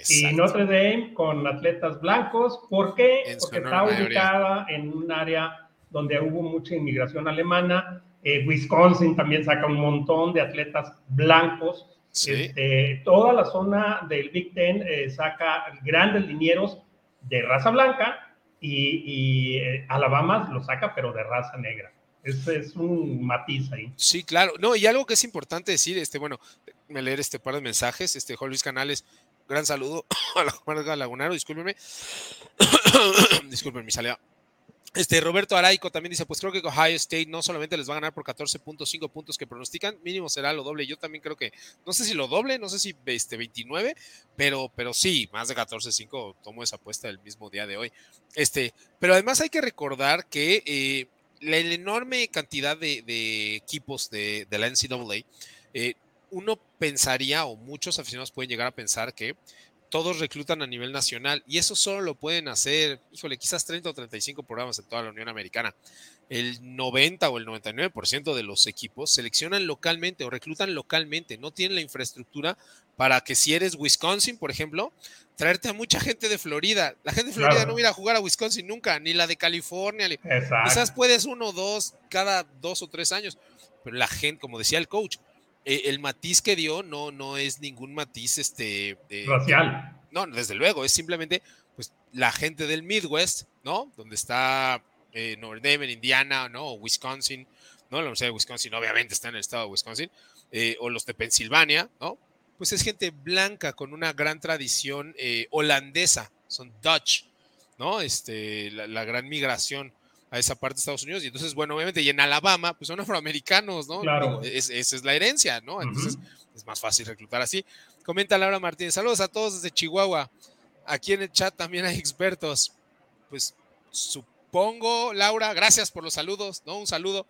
Y Notre Dame con atletas blancos. ¿Por qué? Porque está ubicada en un área donde hubo mucha inmigración alemana. Eh, Wisconsin también saca un montón de atletas blancos. Este, toda la zona del Big Ten eh, saca grandes linieros de raza blanca y, eh, Alabama lo saca, pero de raza negra. Es, es un matiz ahí. Sí, claro. No, y algo que es importante decir, este, bueno, me leer este par de mensajes, este, Juan Luis Canales, gran saludo a la Juan Lagunaro, discúlpeme, discúlpeme mi salida este Roberto Araico también dice, pues creo que Ohio State no solamente les va a ganar por 14.5 puntos que pronostican, mínimo será lo doble. Yo también creo que, no sé si lo doble, no sé si este 29, pero, pero sí, más de 14.5 tomo esa apuesta el mismo día de hoy. Este, pero además hay que recordar que eh, la, enorme cantidad de, equipos de, la NCAA, eh, uno pensaría, o muchos aficionados pueden llegar a pensar que todos reclutan a nivel nacional y eso solo lo pueden hacer, híjole, quizás 30 o 35 programas en toda la Unión Americana. El 90 o el 99% de los equipos seleccionan localmente o reclutan localmente, no tienen la infraestructura para que si eres Wisconsin, por ejemplo, traerte a mucha gente de Florida. La gente de Florida no viene a jugar a Wisconsin nunca, ni la de California. Quizás puedes uno o dos cada dos o tres años, pero la gente, como decía el coach, eh, el matiz que dio no, no es ningún matiz este, racial. No, desde luego, es simplemente pues, la gente del Midwest, ¿no? Donde está eh, en Indiana, ¿no? O Wisconsin, ¿no? La Universidad de Wisconsin obviamente está en el estado de Wisconsin, eh, o los de Pensilvania, ¿no? Pues es gente blanca con una gran tradición eh, holandesa, son Dutch, ¿no? Este, la gran migración a esa parte de Estados Unidos. Y entonces, bueno, obviamente, y en Alabama, pues son afroamericanos, ¿no? Claro. esa es la herencia, ¿no? Entonces, es más fácil reclutar así. Comenta Laura Martínez, saludos a todos desde Chihuahua. Aquí en el chat también hay expertos. Pues supongo, Laura, gracias por los saludos, ¿no? Un saludo.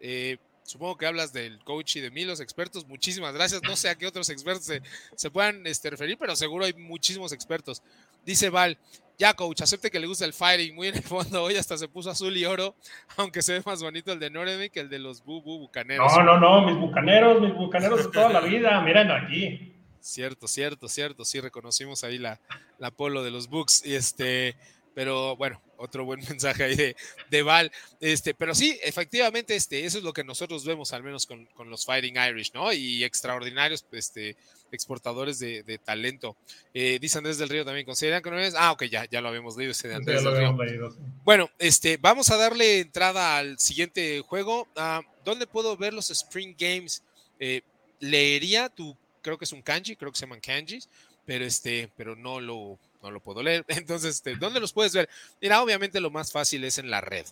Eh, supongo que hablas del coach y de mí, los expertos. Muchísimas gracias. No sé a qué otros expertos se, se puedan este, referir, pero seguro hay muchísimos expertos. Dice Val, ya, coach, acepte que le gusta el fighting. Muy en el fondo, hoy hasta se puso azul y oro, aunque se ve más bonito el de Northern que el de los Bubu Bucaneros. No, no, no, mis bucaneros, mis bucaneros de toda la vida, miren aquí. Cierto, cierto, cierto. Sí, reconocimos ahí la, la polo de los Bucks. Y este, pero bueno, otro buen mensaje ahí de, de, Val. Este, pero sí, efectivamente, este, eso es lo que nosotros vemos, al menos con, con los Fighting Irish, ¿no? Y extraordinarios este, exportadores de, de talento. Eh, dice Andrés del Río también, ¿consideran que no es? Ah, ok, ya, ya lo habíamos leído ese de Andrés del Río. Leído, sí. Bueno, este, vamos a darle entrada al siguiente juego. Uh, ¿Dónde puedo ver los Spring Games? Eh, leería tu, creo que es un kanji, creo que se llaman kanjis, pero este, pero no lo no lo puedo leer. Entonces, este, ¿dónde los puedes ver? Mira, obviamente lo más fácil es en la red.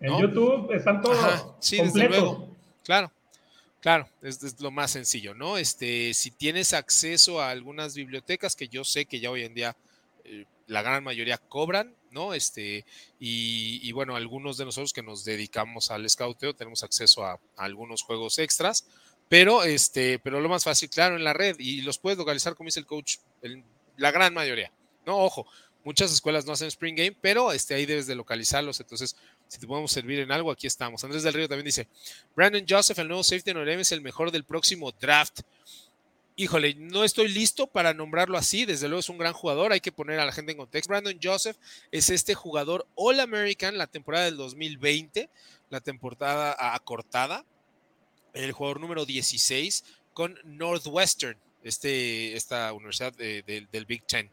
En YouTube están todos. Ajá, sí, desde luego. Claro, claro, es, lo más sencillo, ¿no? Este, si tienes acceso a algunas bibliotecas que yo sé que ya hoy en día eh, la gran mayoría cobran, ¿no? Este, y, y, bueno, algunos de nosotros que nos dedicamos al scouteo tenemos acceso a, algunos juegos extras, pero este, pero lo más fácil, claro, en la red y los puedes localizar, como dice el coach, la gran mayoría. No, ojo, muchas escuelas no hacen Spring Game, pero este, ahí debes de localizarlos. Entonces, si te podemos servir en algo, aquí estamos. Andrés del Río también dice, Brandon Joseph, el nuevo safety en es el mejor del próximo draft. Híjole, no estoy listo para nombrarlo así, desde luego es un gran jugador, hay que poner a la gente en contexto. Brandon Joseph es este jugador All American la temporada del 2020, la temporada acortada, el jugador número 16 con Northwestern, este, esta universidad de, del Big Ten.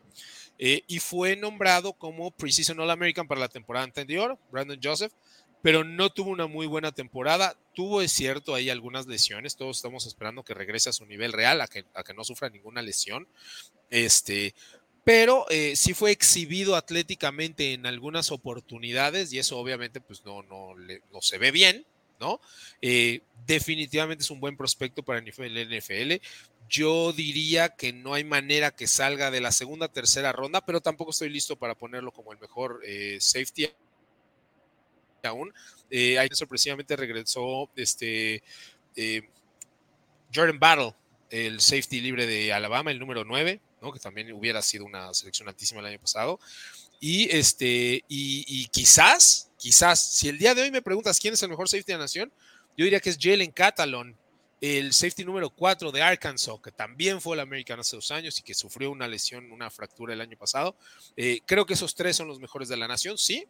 Eh, y fue nombrado como Precision All American para la temporada anterior, Brandon Joseph, pero no tuvo una muy buena temporada. Tuvo, es cierto, ahí algunas lesiones. Todos estamos esperando que regrese a su nivel real, a que, a que no sufra ninguna lesión. Este, pero eh, sí fue exhibido atléticamente en algunas oportunidades y eso obviamente pues no, no, no se ve bien, ¿no? Eh, definitivamente es un buen prospecto para el NFL. Yo diría que no hay manera que salga de la segunda tercera ronda, pero tampoco estoy listo para ponerlo como el mejor eh, safety aún. Eh, ahí sorpresivamente regresó este eh, Jordan Battle, el safety libre de Alabama, el número 9, ¿no? que también hubiera sido una selección altísima el año pasado. Y, este, y, quizás, quizás, si el día de hoy me preguntas quién es el mejor safety de la nación, yo diría que es Jalen Catalon, el safety número 4 de Arkansas, que también fue el American hace dos años y que sufrió una lesión, una fractura el año pasado. Eh, creo que esos tres son los mejores de la nación, sí,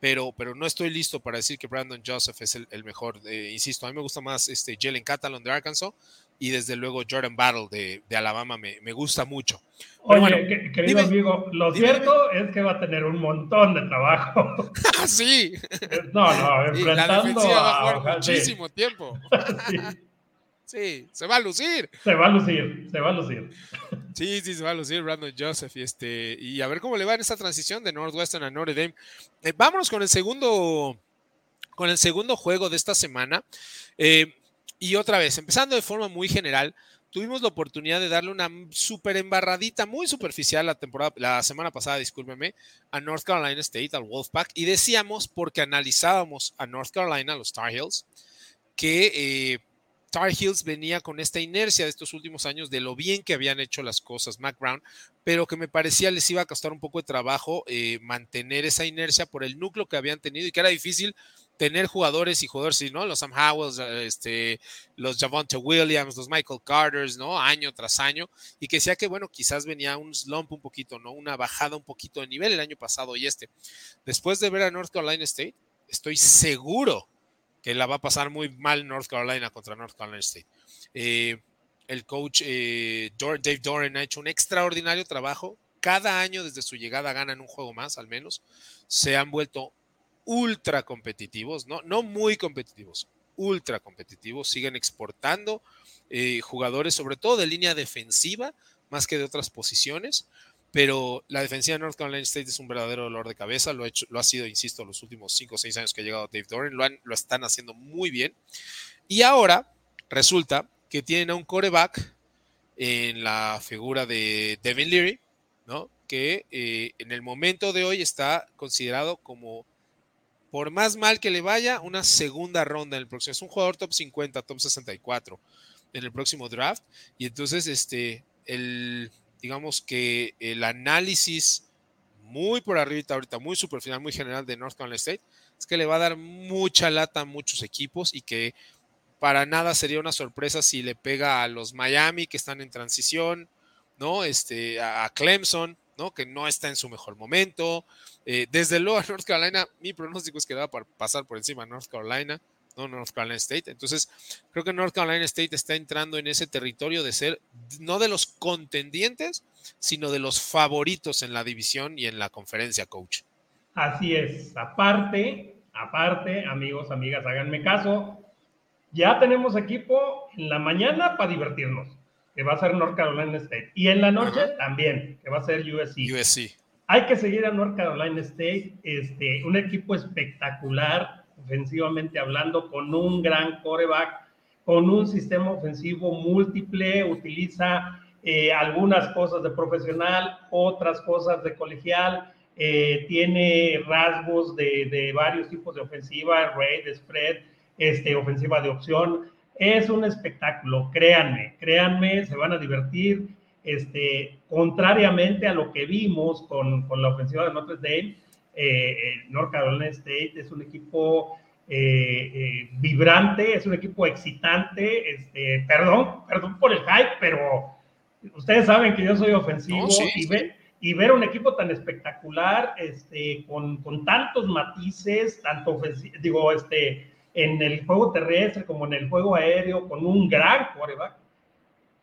pero, pero no estoy listo para decir que Brandon Joseph es el, el mejor. Eh, insisto, a mí me gusta más este Jalen Catalon de Arkansas y desde luego Jordan Battle de, de Alabama me, me, gusta mucho. Oye, bueno, querido dime, amigo, lo dime, cierto dime. es que va a tener un montón de trabajo. ¿Ah, sí? No, no, enfrentando la defensiva va a jugar muchísimo sí. tiempo. sí. Sí, se va a lucir. Se va a lucir, se va a lucir. Sí, sí, se va a lucir Brandon Joseph y este y a ver cómo le va en esta transición de Northwestern a Notre Dame. Eh, vámonos con el segundo con el segundo juego de esta semana. Eh, y otra vez, empezando de forma muy general, tuvimos la oportunidad de darle una súper embarradita, muy superficial la temporada, la semana pasada, discúlpeme, a North Carolina State, al Wolfpack, y decíamos, porque analizábamos a North Carolina, los Tar Heels, que eh, Tar Heels venía con esta inercia de estos últimos años de lo bien que habían hecho las cosas Mac Brown, pero que me parecía les iba a costar un poco de trabajo eh, mantener esa inercia por el núcleo que habían tenido y que era difícil tener jugadores y jugadores, ¿no? Los Sam Howells, este, los Javonte Williams, los Michael Carters, ¿no? Año tras año, y que decía que, bueno, quizás venía un slump un poquito, ¿no? Una bajada un poquito de nivel el año pasado y este. Después de ver a North Carolina State, estoy seguro que la va a pasar muy mal North Carolina contra North Carolina State. Eh, el coach eh, Dave Doran ha hecho un extraordinario trabajo. Cada año desde su llegada ganan un juego más, al menos. Se han vuelto ultra competitivos, no, no muy competitivos, ultra competitivos. Siguen exportando eh, jugadores, sobre todo de línea defensiva, más que de otras posiciones pero la defensiva de North Carolina State es un verdadero dolor de cabeza, lo ha, hecho, lo ha sido, insisto, los últimos 5 o 6 años que ha llegado Dave Doran, lo, han, lo están haciendo muy bien. Y ahora resulta que tienen a un coreback en la figura de Devin Leary, ¿no? que eh, en el momento de hoy está considerado como, por más mal que le vaya, una segunda ronda en el próximo. Es un jugador top 50, top 64 en el próximo draft. Y entonces, este, el, digamos que el análisis muy por arriba ahorita, muy superficial, muy general de North Carolina State, es que le va a dar mucha lata a muchos equipos y que para nada sería una sorpresa si le pega a los Miami que están en transición, ¿no? Este, a Clemson, ¿no? Que no está en su mejor momento. Eh, desde luego a North Carolina, mi pronóstico es que va a pasar por encima a North Carolina, no North Carolina State. Entonces, creo que North Carolina State está entrando en ese territorio de ser no de los contendientes, sino de los favoritos en la división y en la conferencia, coach. Así es. Aparte, aparte, amigos, amigas, háganme caso ya tenemos equipo en la mañana para divertirnos, que va a ser North Carolina State. Y en la noche también, que va a ser USC. USC. Hay que seguir a North Carolina State, este, un equipo espectacular, ofensivamente hablando, con un gran coreback, con un sistema ofensivo múltiple, utiliza eh, algunas cosas de profesional, otras cosas de colegial, eh, tiene rasgos de, de, varios tipos de ofensiva, raid, spread, este, ofensiva de opción. Es un espectáculo, créanme, créanme, se van a divertir. Este, contrariamente a lo que vimos con, con la ofensiva de Notre Dame, eh, eh, North Carolina State es un equipo eh, vibrante, es un equipo excitante. Este, perdón, perdón por el hype, pero ustedes saben que yo soy ofensivo y, y, ver un equipo tan espectacular, este, con, con tantos matices, tanto ofensivo, digo, este, en el juego terrestre como en el juego aéreo, con un gran coreback.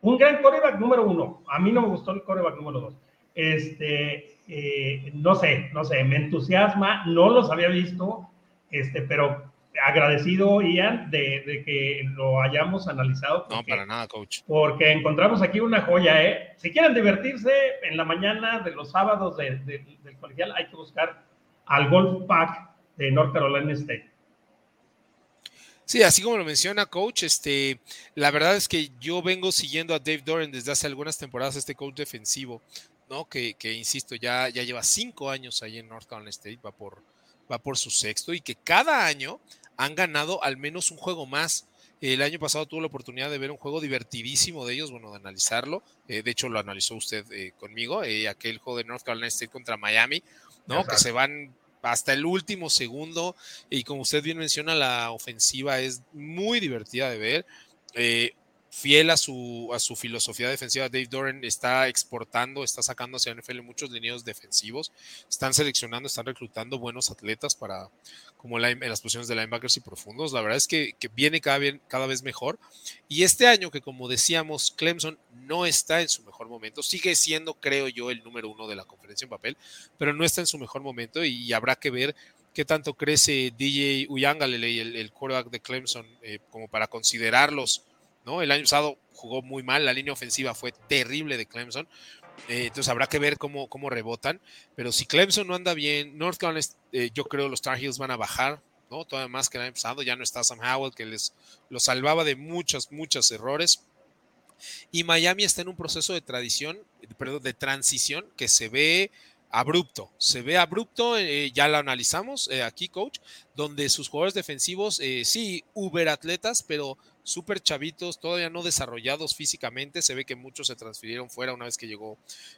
Un gran coreback número uno. A mí no me gustó el coreback número dos. Este, eh, no sé, no sé, me entusiasma, no los había visto, este, pero agradecido, Ian, de, que lo hayamos analizado. no, para nada, coach. Porque encontramos aquí una joya, ¿eh? Si quieren divertirse en la mañana de los sábados del colegial, hay que buscar al Golf Pack de North Carolina State. Sí, así como lo menciona coach, este, la verdad es que yo vengo siguiendo a Dave Doran desde hace algunas temporadas, este coach defensivo, ¿no? Que, que insisto, ya, ya lleva cinco años ahí en North Carolina State, va por, va por su sexto, y que cada año han ganado al menos un juego más. El año pasado tuve la oportunidad de ver un juego divertidísimo de ellos, bueno, de analizarlo. Eh, de hecho, lo analizó usted eh, conmigo, eh, aquel juego de North Carolina State contra Miami, ¿no? Que se van hasta el último segundo. Y como usted bien menciona, la ofensiva es muy divertida de ver. Fiel a su, a su filosofía defensiva, Dave Doran está exportando, está sacando hacia NFL muchos lineos defensivos, están seleccionando, están reclutando buenos atletas para como en las posiciones de linebackers y profundos. La verdad es que, viene cada, cada vez mejor. Y este año que como decíamos, Clemson no está en su mejor momento, sigue siendo, creo yo, el número uno de la conferencia en papel, pero no está en su mejor momento y, habrá que ver qué tanto crece DJ Uyangalele, el, el quarterback de Clemson, eh, como para considerarlos ¿no? El año pasado jugó muy mal, la línea ofensiva fue terrible de Clemson. Eh, entonces habrá que ver cómo, cómo rebotan. Pero si Clemson no anda bien, North Carolina, eh, yo creo los Tar Heels van a bajar, ¿no? Todavía más que el año pasado. Ya no está Sam Howell, que les lo salvaba de muchos, muchos errores. Y Miami está en un proceso de tradición, perdón, de transición que se ve abrupto. Se ve abrupto, eh, ya lo analizamos aquí, coach, donde sus jugadores defensivos, sí, uber atletas, pero súper chavitos, todavía no desarrollados físicamente. Se ve que muchos se transfirieron fuera una vez que llegó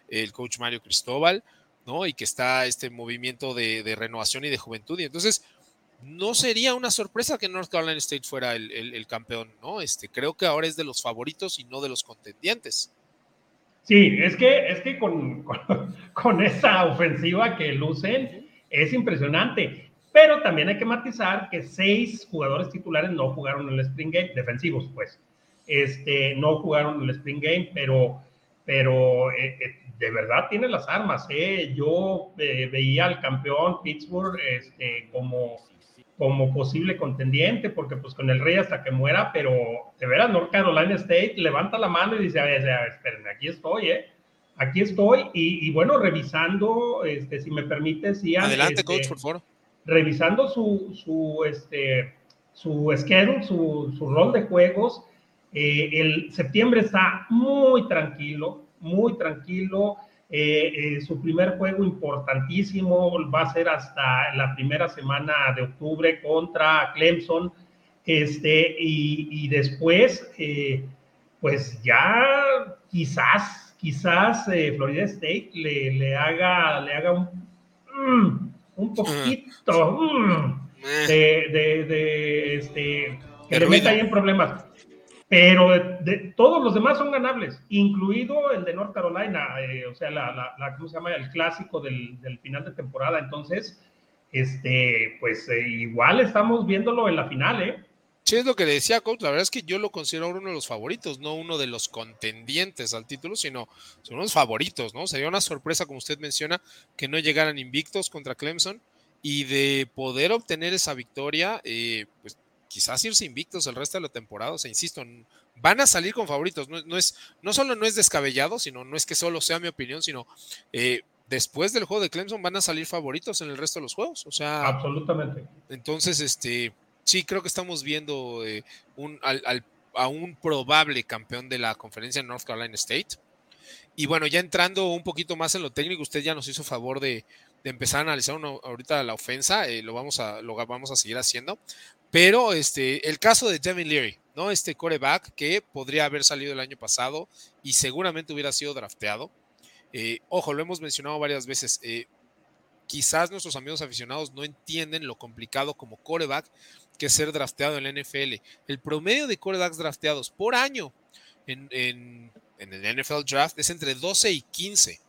el coach Mario Cristóbal, ¿no? Y que está este movimiento de, renovación y de juventud. Y entonces, no sería una sorpresa que North Carolina State fuera el, campeón, ¿no? Este, creo que ahora es de los favoritos y no de los contendientes. Sí, es que, es que con, con, con esa ofensiva que lucen es impresionante. Pero también hay que matizar que seis jugadores titulares no jugaron en el Spring Game, defensivos, pues. Este, no jugaron en el Spring Game, pero, pero eh, eh, de verdad tiene las armas. ¿eh? Yo eh, veía al campeón Pittsburgh este, como, como posible contendiente, porque pues con el Rey hasta que muera, pero de veras North Carolina State levanta la mano y dice, a ver, espérenme, aquí estoy, ¿eh? Aquí estoy, y, bueno, revisando, este, si me permite, sí. Adelante, este, coach, por favor revisando su, su, este, su schedule, su, su rol de juegos, eh, el septiembre está muy tranquilo, muy tranquilo. Eh, eh, su primer juego importantísimo va a ser hasta la primera semana de octubre contra Clemson. Este, y, y después, pues ya quizás quizás Florida State le, le, haga, le haga un, mm, un poquito mm, eh. de, de, este, que le meta ahí en problemas. Pero de, todos los demás son ganables, incluido el de North Carolina, eh, o sea, la, la, ¿cómo se llama? El clásico del, del final de temporada. Entonces, este, pues igual estamos viéndolo en la final, ¿eh? Sí, es lo que le decía, coach. La verdad es que yo lo considero uno de los favoritos, no uno de los contendientes al título, sino son los favoritos, ¿no? Sería una sorpresa, como usted menciona, que no llegaran invictos contra Clemson y de poder obtener esa victoria, eh, pues quizás irse invictos el resto de la temporada. O sea, insisto, van a salir con favoritos. No, es, no solo no es descabellado, sino no es que solo sea mi opinión, sino eh, después del juego de Clemson van a salir favoritos en el resto de los juegos. O sea, absolutamente. Entonces, este sí, creo que estamos viendo eh, un, a un probable campeón de la conferencia en North Carolina State. Y bueno, ya entrando un poquito más en lo técnico, usted ya nos hizo favor de, empezar a analizar ahorita la ofensa, eh, lo, vamos a, lo vamos a seguir haciendo. Pero este, el caso de Devin Leary, ¿no? Este coreback que podría haber salido el año pasado y seguramente hubiera sido drafteado. Eh, ojo, lo hemos mencionado varias veces. quizás nuestros amigos aficionados no entienden lo complicado como coreback que ser drafteado en la NFL. El promedio de quarterbacks drafteados por año en, el NFL Draft es entre 12 y 15.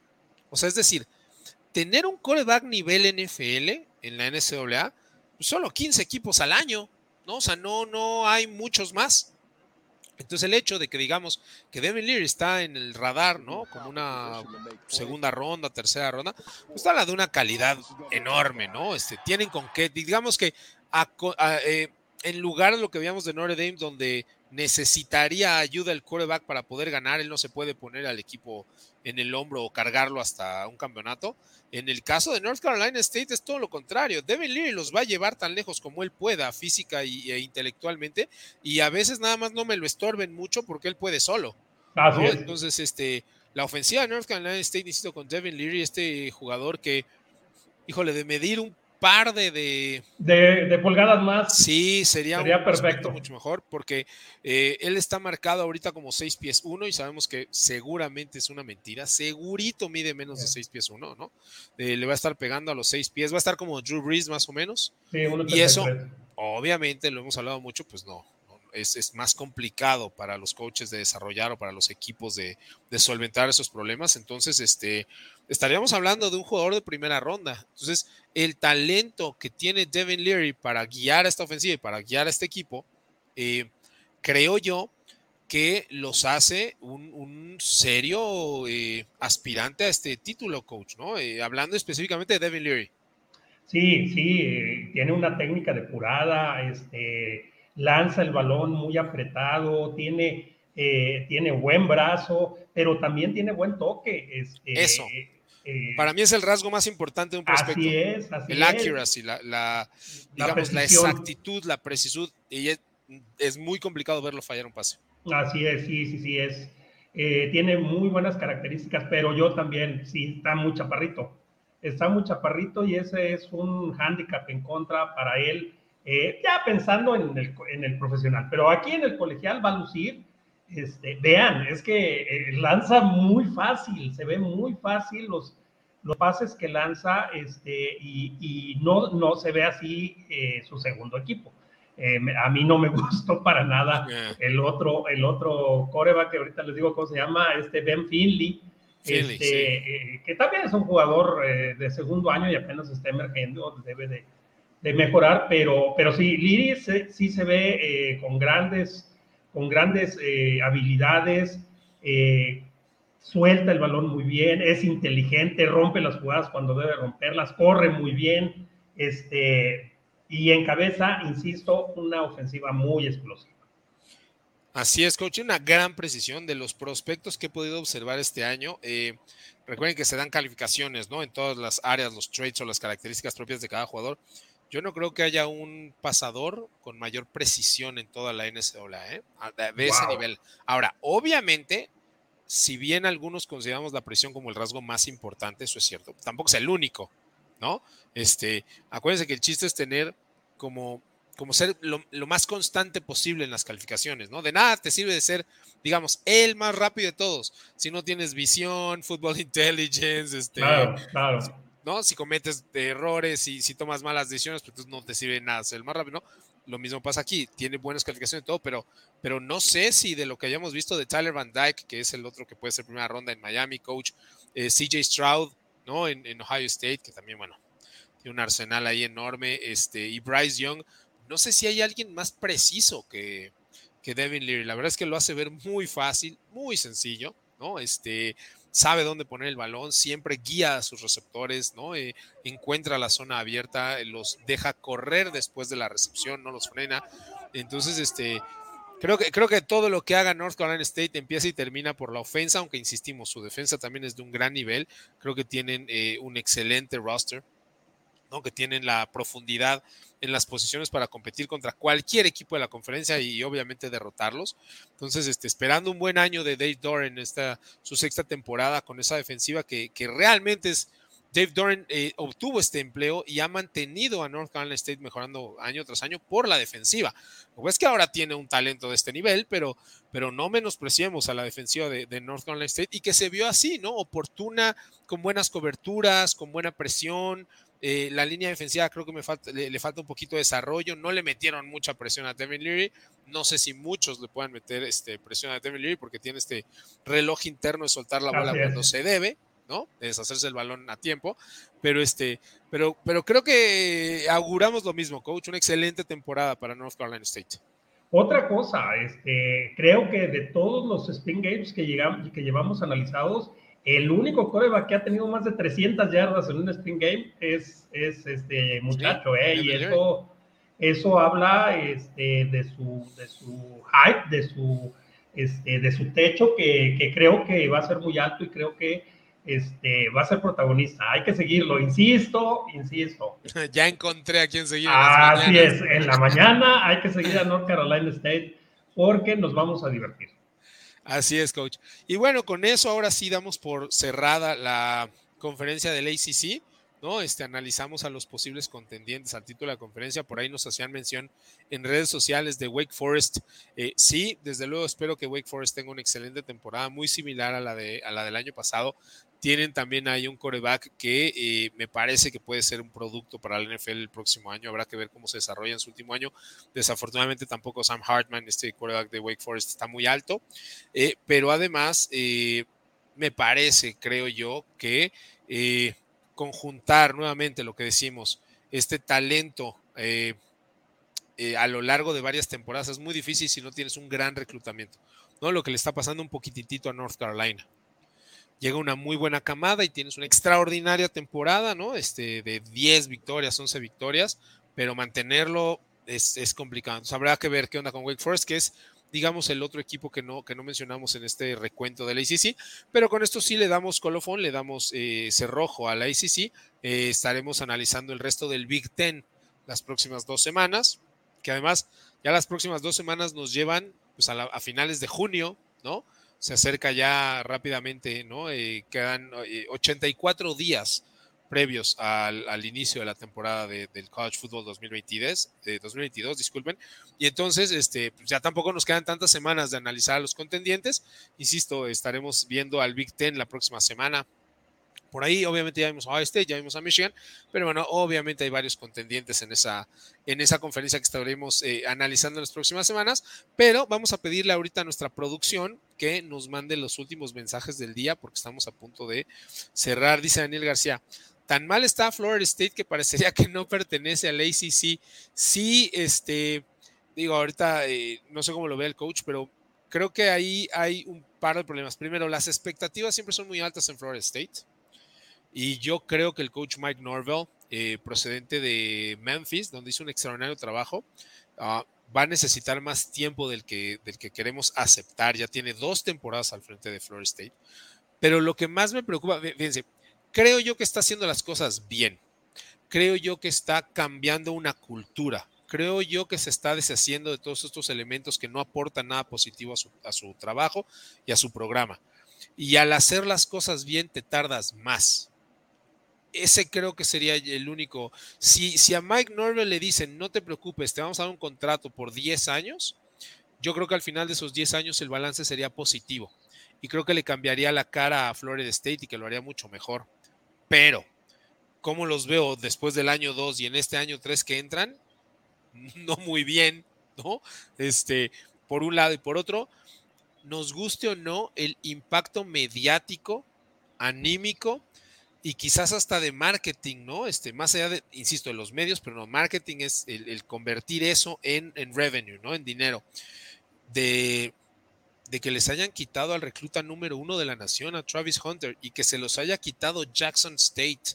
O sea, es decir, tener un quarterback nivel NFL en la NCAA, pues solo 15 equipos al año, ¿no? O sea, no, no hay muchos más. Entonces el hecho de que digamos que Devin Leary está en el radar, ¿no? Como una segunda ronda, tercera ronda, pues habla de una calidad enorme, ¿no? Este, tienen con qué, digamos que eh, en lugar de lo que veíamos de Notre Dame, donde necesitaría ayuda el quarterback para poder ganar, él no se puede poner al equipo en el hombro o cargarlo hasta un campeonato. En el caso de North Carolina State es todo lo contrario. Devin Leary los va a llevar tan lejos como él pueda, física e intelectualmente, y a veces nada más no me lo estorben mucho porque él puede solo. Entonces, este, la ofensiva de North Carolina State, insisto, con Devin Leary, este jugador que, híjole, de medir un par de, de, pulgadas más. Sí, sería, sería perfecto. mucho mejor porque eh, él está marcado ahorita como 6 pies 1 y sabemos que seguramente es una mentira. Segurito mide menos de 6 pies 1, ¿no? Eh, le va a estar pegando a los 6 pies, va a estar como Drew Brees más o menos. Sí, y eso, obviamente, lo hemos hablado mucho, pues no, es, más complicado para los coaches de desarrollar o para los equipos de, de, solventar esos problemas. Entonces, este, estaríamos hablando de un jugador de primera ronda. Entonces, el talento que tiene Devin Leary para guiar a esta ofensiva y para guiar a este equipo, eh, creo yo que los hace un, serio eh, aspirante a este título, coach, ¿no? Eh, hablando específicamente de Devin Leary. Sí, sí, tiene una técnica depurada, este, lanza el balón muy apretado, tiene, tiene buen brazo, pero también tiene buen toque. Este, Eso. Eh, Para mí es el rasgo más importante de un prospecto. Así es, así el accuracy, la, digamos, la, exactitud, la precisión. Y es, muy complicado verlo fallar un pase. Así es, sí, sí, sí, es. Eh, tiene muy buenas características, pero yo también, sí, está muy chaparrito. Está muy chaparrito y ese es un hándicap en contra para él, eh, ya pensando en el, en el, profesional. Pero aquí en el colegial va a lucir. Este, vean, es que lanza muy fácil, se ve muy fácil los, los pases que lanza este, y, no, no se ve así eh, su segundo equipo. Eh, a mí no me gustó para nada el otro, el otro coreback que ahorita les digo cómo se llama, este Ben Finley, este, eh, que también es un jugador de segundo año y apenas está emergiendo, debe de, de mejorar, pero, pero sí, Liri sí se ve con grandes, con grandes habilidades, suelta el balón muy bien, es inteligente, rompe las jugadas cuando debe romperlas, corre muy bien, este, y encabeza, insisto, una ofensiva muy explosiva. Así es, coach, una gran precisión de los prospectos que he podido observar este año. Eh, recuerden que se dan calificaciones, ¿no? En todas las áreas, los traits o las características propias de cada jugador. Yo no creo que haya un pasador con mayor precisión en toda la NCAA, ¿eh? De ese nivel. Ahora, obviamente, si bien algunos consideramos la presión como el rasgo más importante, eso es cierto, tampoco es el único, ¿no? Este, acuérdense que el chiste es tener como como ser lo, más constante posible en las calificaciones, ¿no? De nada te sirve de ser, digamos, el más rápido de todos, si no tienes visión, fútbol intelligence, este, claro, claro. ¿No? Si cometes errores y si tomas malas decisiones, pues no te sirve nada ser el más rápido, ¿no? Lo mismo pasa aquí, tiene buenas calificaciones y todo, pero, pero no sé si de lo que hayamos visto de Tyler Van Dyke, que es el otro que puede ser primera ronda en Miami, coach, eh, CJ Stroud, ¿no? En, en, Ohio State, que también, bueno, tiene un arsenal ahí enorme, este, y Bryce Young, no sé si hay alguien más preciso que, que Devin Leary, la verdad es que lo hace ver muy fácil, muy sencillo, ¿no? Este, sabe dónde poner el balón, siempre guía a sus receptores, ¿no? Eh, encuentra la zona abierta, los deja correr después de la recepción, no los frena. Entonces, este, creo que, creo que todo lo que haga North Carolina State empieza y termina por la ofensa, aunque insistimos, su defensa también es de un gran nivel. Creo que tienen eh, un excelente roster, ¿no? Que tienen la profundidad en las posiciones para competir contra cualquier equipo de la conferencia y obviamente derrotarlos. Entonces, este, esperando un buen año de Dave Doran esta, su sexta temporada con esa defensiva que, que realmente es... Dave Doran eh, obtuvo este empleo y ha mantenido a North Carolina State mejorando año tras año por la defensiva. Lo es que ahora tiene un talento de este nivel, pero, pero no menospreciemos a la defensiva de, de, North Carolina State y que se vio así, ¿no? Oportuna, con buenas coberturas, con buena presión, eh, la línea defensiva creo que me falta, le, falta un poquito de desarrollo. No le metieron mucha presión a Devin Leary. No sé si muchos le puedan meter este, presión a Devin Leary porque tiene este reloj interno de soltar la bola cuando se debe, ¿no? De deshacerse el balón a tiempo. Pero, este, pero, pero creo que auguramos lo mismo, coach. Una excelente temporada para North Carolina State. Otra cosa, este, creo que de todos los spin games que, llegamos, que llevamos analizados, el único coreback que ha tenido más de 300 yardas en un spring game es, es este muchacho, ¿eh? Y eso, eso habla este, de, su, de su hype, de su, este, de su techo, que, que, creo que va a ser muy alto y creo que este, va a ser protagonista. Hay que seguirlo, insisto, insisto. ya encontré a quien seguir. Así es, en la mañana hay que seguir a North Carolina State porque nos vamos a divertir. Así es, coach. Y bueno, con eso ahora sí damos por cerrada la conferencia del ACC, ¿no? Este, analizamos a los posibles contendientes al título de la conferencia. Por ahí nos hacían mención en redes sociales de Wake Forest. Eh, sí, desde luego espero que Wake Forest tenga una excelente temporada, muy similar a la, de, a la del año pasado. Tienen también ahí un coreback que eh, me parece que puede ser un producto para la NFL el próximo año. Habrá que ver cómo se desarrolla en su último año. Desafortunadamente tampoco Sam Hartman, este coreback de Wake Forest, está muy alto. Eh, pero además, eh, me parece, creo yo, que conjuntar nuevamente lo que decimos, este talento a lo largo de varias temporadas es muy difícil si no tienes un gran reclutamiento. ¿no? Lo que le está pasando un poquitito a North Carolina llega una muy buena camada y tienes una extraordinaria temporada, ¿no? Este, de 10 victorias, 11 victorias, pero mantenerlo es, complicado. Entonces habrá que ver qué onda con Wake Forest, que es, digamos, el otro equipo que no, que no mencionamos en este recuento de la ACC, pero con esto sí le damos colofón, le damos eh, cerrojo a la ACC. Eh, estaremos analizando el resto del Big Ten las próximas dos semanas, que además ya las próximas dos semanas nos llevan pues, a finales de junio, ¿no? Se acerca ya rápidamente, ¿no? Eh, quedan 84 eh, días previos al, inicio de la temporada del College Football 2022, de 2022, disculpen. Y entonces, este, pues ya tampoco nos quedan tantas semanas de analizar a los contendientes. Insisto, estaremos viendo al Big Ten la próxima semana por ahí, obviamente, ya vimos a Ohio State, ya vimos a Michigan, pero bueno, obviamente hay varios contendientes en esa, en esa conferencia que estaremos eh, analizando en las próximas semanas. Pero vamos a pedirle ahorita a nuestra producción que nos mande los últimos mensajes del día, porque estamos a punto de cerrar, dice Daniel García. Tan mal está Florida State que parecería que no pertenece al ACC. Sí, este, digo, ahorita eh, no sé cómo lo ve el coach, pero creo que ahí hay un par de problemas. Primero, las expectativas siempre son muy altas en Florida State. Y yo creo que el coach Mike Norvell, eh, procedente de Memphis, donde hizo un extraordinario trabajo, ah, va a necesitar más tiempo del que, del que queremos aceptar. Ya tiene dos temporadas al frente de Florida State. Pero lo que más me preocupa, fíjense, creo yo que está haciendo las cosas bien. Creo yo que está cambiando una cultura. Creo yo que se está deshaciendo de todos estos elementos que no aportan nada positivo a su, a su trabajo y a su programa. Y al hacer las cosas bien te tardas más ese creo que sería el único. Si, si a Mike Norvell le dicen, no te preocupes, te vamos a dar un contrato por 10 años, yo creo que al final de esos 10 años el balance sería positivo. Y creo que le cambiaría la cara a Florida State y que lo haría mucho mejor. Pero, ¿cómo los veo después del año 2 y en este año 3 que entran? No muy bien, ¿no? Este, por un lado y por otro, nos guste o no, el impacto mediático, anímico y quizás hasta de marketing, ¿no? Este, más allá de, insisto, de los medios, pero no, marketing es el, convertir eso en, en, revenue, ¿no? En dinero. De, de que les hayan quitado al recluta número uno de la nación, a Travis Hunter, y que se los haya quitado Jackson State.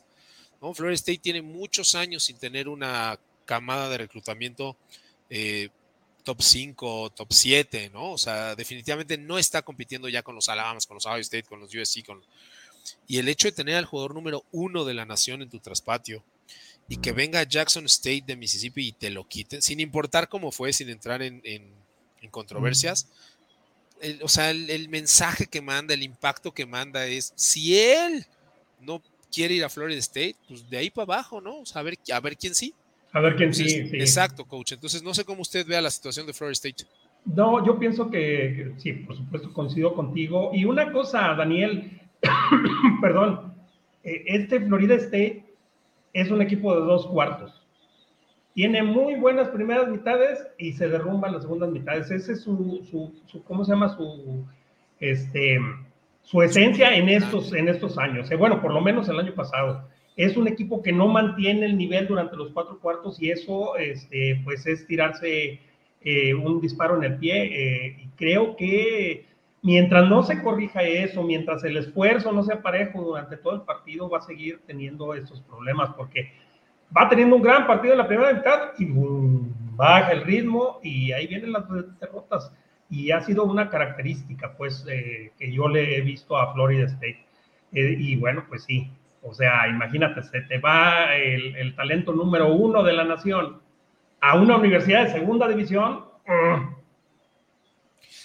¿no? Florida State tiene muchos años sin tener una camada de reclutamiento eh, top 5, top 7, ¿no? O sea, definitivamente no está compitiendo ya con los Alabamas, con los Ohio State, con los USC, con... Y el hecho de tener al jugador número uno de la nación en tu traspatio y que venga Jackson State de Mississippi y te lo quiten, sin importar cómo fue, sin entrar en, controversias, o sea, el, mensaje que manda, el impacto que manda es, si él no quiere ir a Florida State, pues de ahí para abajo, ¿no? O sea, a ver, a ver quién sí. A ver quién sí, Exacto, coach. Entonces, no sé cómo usted vea la situación de Florida State. No, yo pienso que, sí, por supuesto, coincido contigo. Y una cosa, Daniel, perdón, eh, este Florida State es un equipo de dos cuartos. Tiene muy buenas primeras mitades y se derrumban las segundas mitades. Ese es su, su, ¿cómo se llama? Su, este, su esencia en estos, en estos años. Eh, bueno, por lo menos el año pasado es un equipo que no mantiene el nivel durante los cuatro cuartos y eso este, pues es tirarse eh, un disparo en el pie. Creo que mientras no se corrija eso, mientras el esfuerzo no sea parejo durante todo el partido, va a seguir teniendo estos problemas porque va teniendo un gran partido en la primera mitad y baja el ritmo y ahí vienen las derrotas. Y ha sido una característica pues eh, que yo le he visto a Florida State. y bueno, pues sí, o sea, imagínate, se te va el, talento número uno de la nación a una universidad de segunda división.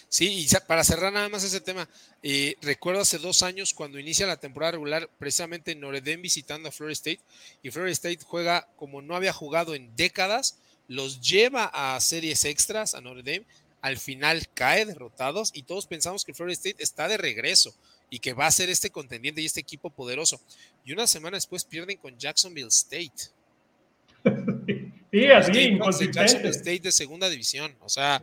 Sí, y para cerrar nada más ese tema, eh, recuerdo hace dos años cuando inicia la temporada regular, precisamente en visitando a Florida State, y Florida State juega como no había jugado en décadas, los lleva a series extras a Notre Dame, al final cae derrotados y todos pensamos que Florida State está de regreso y que va a ser este contendiente y este equipo poderoso. Y una semana después pierden con Jacksonville State. Sí, así, Jacksonville State de segunda división. O sea,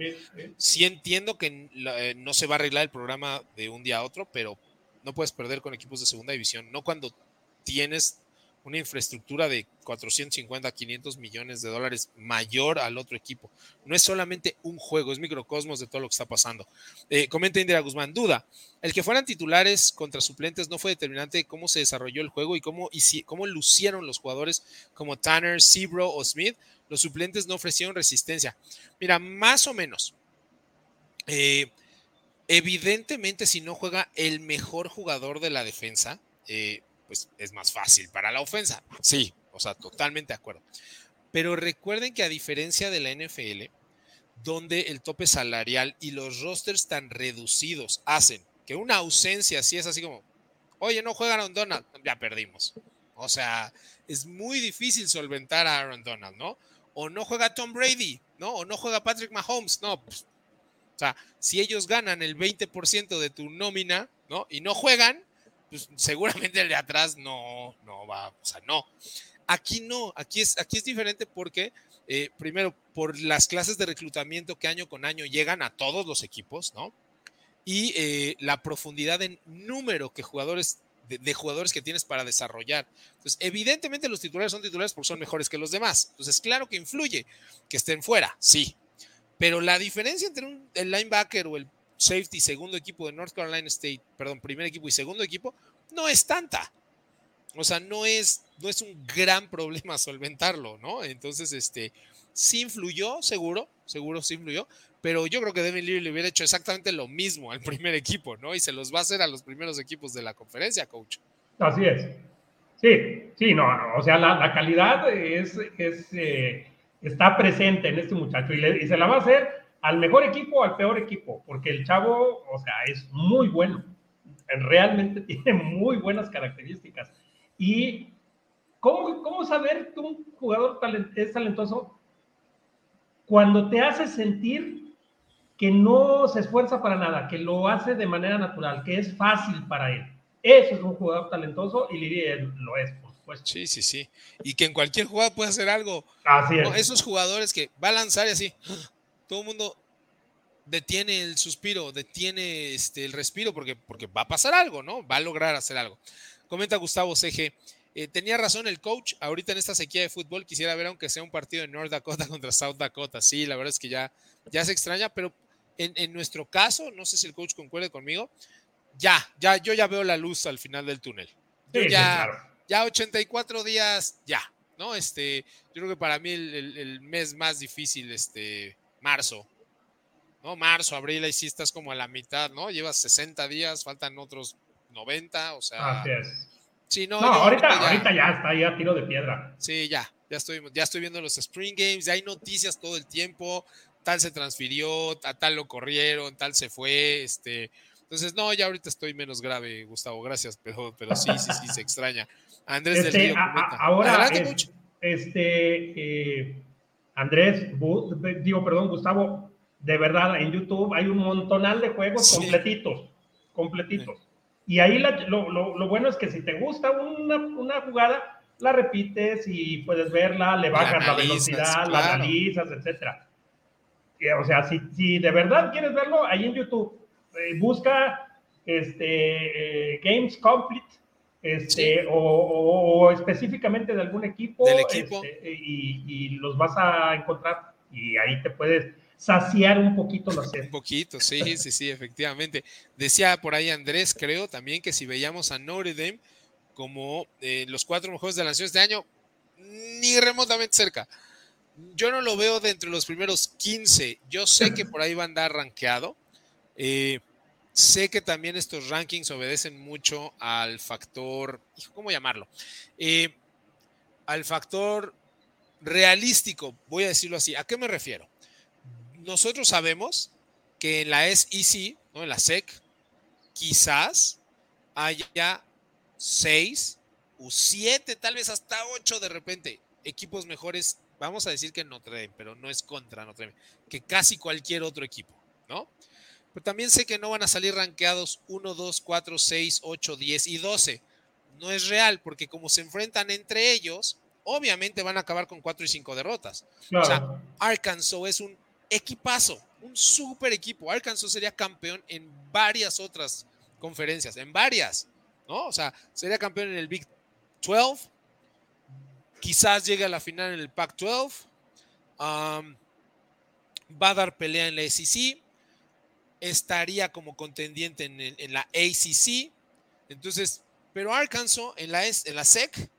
sí, entiendo que eh, no se va a arreglar el programa de un día a otro, pero no puedes perder con equipos de segunda división. No cuando tienes una infraestructura de 450, 500 millones de dólares mayor al otro equipo. No es solamente un juego, es microcosmos de todo lo que está pasando. Eh, comenta Indira Guzmán, duda, el que fueran titulares contra suplentes no fue determinante de cómo se desarrolló el juego y cómo, y si, cómo lucieron los jugadores como Tanner, Sebro o Smith. Los suplentes no ofrecieron resistencia. Mira, más o menos. Eh, evidentemente, si no juega el mejor jugador de la defensa, eh, pues es más fácil para la ofensa. Sí, o sea, totalmente de acuerdo. Pero recuerden que a diferencia de la NFL, donde el tope salarial y los rosters tan reducidos hacen que una ausencia así es así como, oye, no juega Aaron Donald, ya perdimos. O sea, es muy difícil solventar a Aaron Donald, ¿no? O no juega Tom Brady, ¿no? O no juega Patrick Mahomes, no. Pues, o sea, si ellos ganan el 20% de tu nómina, ¿no? Y no juegan, pues seguramente el de atrás no, no va, o sea, no. Aquí no, aquí es, aquí es diferente porque, eh, primero, por las clases de reclutamiento que año con año llegan a todos los equipos, ¿no? Y eh, la profundidad en número que jugadores, de, jugadores que tienes para desarrollar. Entonces, evidentemente los titulares son titulares porque son mejores que los demás. Entonces, claro que influye que estén fuera, sí. Pero la diferencia entre un, el linebacker o el safety, segundo equipo de North Carolina State, perdón, primer equipo y segundo equipo, no es tanta. O sea, no es, no es un gran problema solventarlo, ¿no? Entonces, este, sí influyó, seguro, seguro sí influyó, pero yo creo que Devin Leary le hubiera hecho exactamente lo mismo al primer equipo, ¿no? Y se los va a hacer a los primeros equipos de la conferencia, coach. Así es. Sí, sí, no, no. o sea, la, calidad es, es eh, está presente en este muchacho y, y se la va a hacer al mejor equipo o al peor equipo, porque el chavo, o sea, es muy bueno, realmente tiene muy buenas características. Y ¿Cómo, cómo saber que un jugador es talentoso cuando te hace sentir que no se esfuerza para nada, que lo hace de manera natural, que es fácil para él? Eso es un jugador talentoso y Lili lo es, por supuesto. Sí, sí, sí. Y que en cualquier jugada puede hacer algo. Así es. esos jugadores que va a lanzar y así, todo el mundo detiene el suspiro, detiene este, el respiro, porque, porque va a pasar algo, ¿no? Va a lograr hacer algo. Comenta Gustavo CG. Eh, tenía razón el coach, ahorita en esta sequía de fútbol quisiera ver aunque sea un partido en North Dakota contra South Dakota. Sí, la verdad es que ya, ya se extraña, pero en, nuestro caso, no sé si el coach concuerde conmigo, ya, ya, yo ya veo la luz al final del túnel. ya, ya 84 días, ya, ¿no? Este, yo creo que para mí el, el mes más difícil, este, marzo, ¿no? Marzo, abril, ahí sí estás como a la mitad, ¿no? Llevas 60 días, faltan otros 90, o sea. Así es. Sí, no, ahorita, ya, ahorita ya está, ya tiro de piedra. Sí, ya, ya estoy, ya estoy viendo los Spring Games, ya hay noticias todo el tiempo, tal se transfirió, a tal lo corrieron, tal se fue, este. Entonces, no, ya ahorita estoy menos grave, Gustavo, gracias, pero, pero sí, sí, sí, se extraña. Andrés del este, Río. ahora, este, eh, Andrés, digo, perdón, Gustavo, de verdad, en YouTube hay un montonal de juegos completitos, completitos. Y ahí lo, bueno es que si te gusta una, jugada, la repites y puedes verla, le bajas la, velocidad, la analizas, O sea, si, si, de verdad quieres verlo, ahí en YouTube, eh, busca este, eh, Games Complete este, o, específicamente de algún equipo, este, y, y, los vas a encontrar y ahí te puedes saciar un poquito la sed. Un poquito, sí, sí, sí, efectivamente. Decía por ahí Andrés, creo también que si veíamos a Notre Dame como eh, los cuatro mejores de la nación este año, ni remotamente cerca. Yo no lo veo de los primeros 15. Yo sé que por ahí va a andar rankeado. Eh, sé que también estos rankings obedecen mucho al factor, ¿cómo llamarlo? Eh, al factor realístico, voy a decirlo así. ¿A qué me refiero? nosotros sabemos que en la SEC, ¿no? en la SEC, quizás haya seis o siete, tal vez hasta ocho de repente, equipos mejores, vamos a decir que Notre Dame, pero no es contra Notre Dame, que casi cualquier otro equipo, ¿no? Pero también sé que no van a salir rankeados 1, 2, 4, 6, 8, 10 y 12. No es real, porque como se enfrentan entre ellos, obviamente van a acabar con 4 y 5 derrotas. O sea, Arkansas es un equipazo, un super equipo. Arkansas sería campeón en varias otras conferencias, en varias, ¿no? O sea, sería campeón en el Big 12, quizás llegue a la final en el Pac 12, va a dar pelea en la SEC, estaría como contendiente en, la ACC, entonces, pero Arkansas en la, en la SEC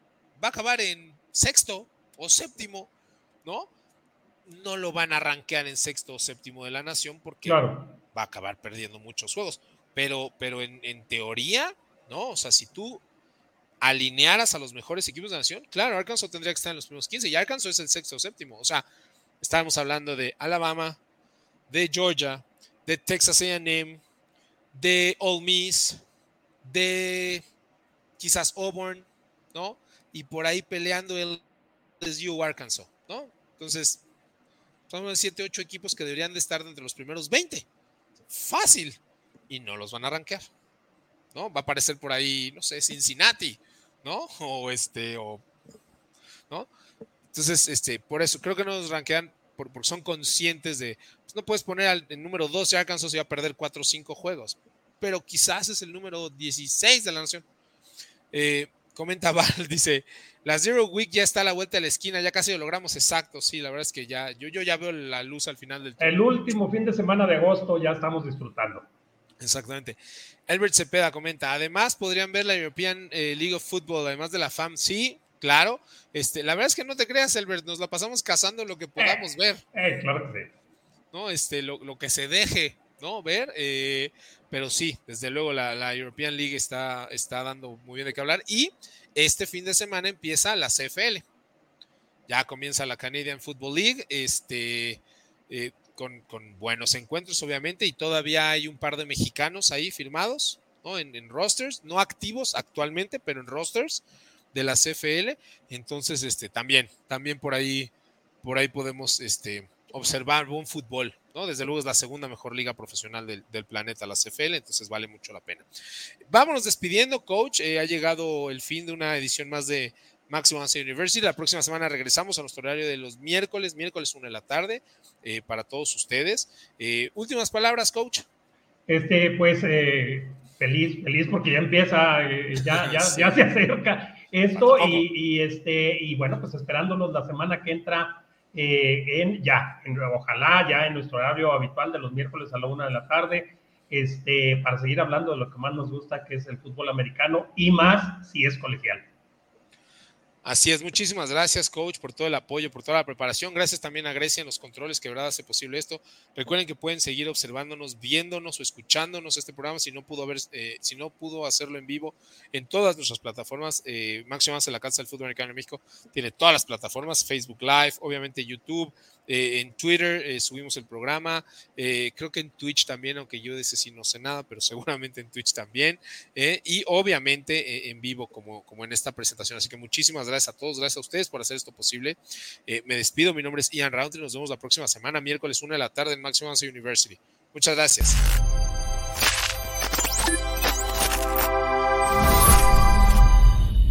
va a acabar en sexto o séptimo, ¿no? no lo van a rankear en sexto o séptimo de la nación porque va a acabar perdiendo muchos juegos. Pero, pero en, teoría, ¿no? O sea, si tú alinearas a los mejores equipos de la nación, claro, Arkansas tendría que estar en los primeros 15 y Arkansas es el sexto o séptimo. O sea, estábamos hablando de Alabama, de Georgia, de Texas AM, de Ole Miss, de quizás Auburn, ¿no? Y por ahí peleando el LSU Arkansas, ¿no? Entonces, son 7, 8 equipos que deberían de estar entre los primeros 20. Fácil. Y no los van a arranquear. ¿No? Va a aparecer por ahí, no sé, Cincinnati, ¿no? O este, o. ¿No? Entonces, este, por eso, creo que no nos ranquean porque son conscientes de. Pues no puedes poner al, el número 12 Arkansas y va a perder 4 o 5 juegos. Pero quizás es el número 16 de la nación. Eh, comenta Val, dice, la Zero Week ya está a la vuelta de la esquina, ya casi lo logramos exacto, sí, la verdad es que ya, yo, yo ya veo la luz al final del El último fin de semana de agosto ya estamos disfrutando. Exactamente. Albert Cepeda comenta, además podrían ver la European eh, League of Football, además de la FAM, sí, claro. Este, la verdad es que no te creas, Albert, nos la pasamos cazando lo que podamos eh, ver. Eh, claro que sí. ¿No? Este, lo, lo que se deje, ¿no? Ver, eh, pero sí, desde luego la, European League está, está dando muy bien de qué hablar y este fin de semana empieza la CFL. Ya comienza la Canadian Football League, este, eh, con, buenos encuentros obviamente y todavía hay un par de mexicanos ahí firmados, ¿no? En, rosters, no activos actualmente, pero en rosters. de la CFL. Entonces, este, también, también por ahí, por ahí podemos este, observar buen fútbol, ¿no? Desde luego es la segunda mejor liga profesional del, planeta, la CFL, entonces vale mucho la pena. Vámonos despidiendo, coach. Eh, ha llegado el fin de una edición más de Maximum Answer University. La próxima semana regresamos a nuestro horario de los miércoles, miércoles 1 de la tarde, eh, para todos ustedes. Eh, últimas palabras, coach. Este, pues feliz, feliz porque ya empieza, ya, ya, ya se acerca esto y, y, este, y bueno, pues esperándonos la semana que entra eh, en ya, en, ojalá ya en nuestro horario habitual de los miércoles a la una de la tarde, este, para seguir hablando de lo que más nos gusta, que es el fútbol americano y más si es colegial. Así es, muchísimas gracias, coach, por todo el apoyo, por toda la preparación. Gracias también a Grecia en los controles, que verdad hace posible esto. Recuerden que pueden seguir observándonos, viéndonos o escuchándonos este programa si no pudo haber, eh, si no pudo hacerlo en vivo en todas nuestras plataformas. Eh, Máximo en la Casa del Fútbol Americano en México tiene todas las plataformas, Facebook Live, obviamente YouTube, eh, en Twitter eh, subimos el programa, eh, creo que en Twitch también, aunque yo de ese sí no sé nada, pero seguramente en Twitch también, y obviamente en vivo como, como en esta presentación. Así que muchísimas gracias a todos, gracias a ustedes por hacer esto posible. me despido, mi nombre es Ian Roundtree, nos vemos la próxima semana, miércoles 1 de la tarde en Maximum University. Muchas gracias.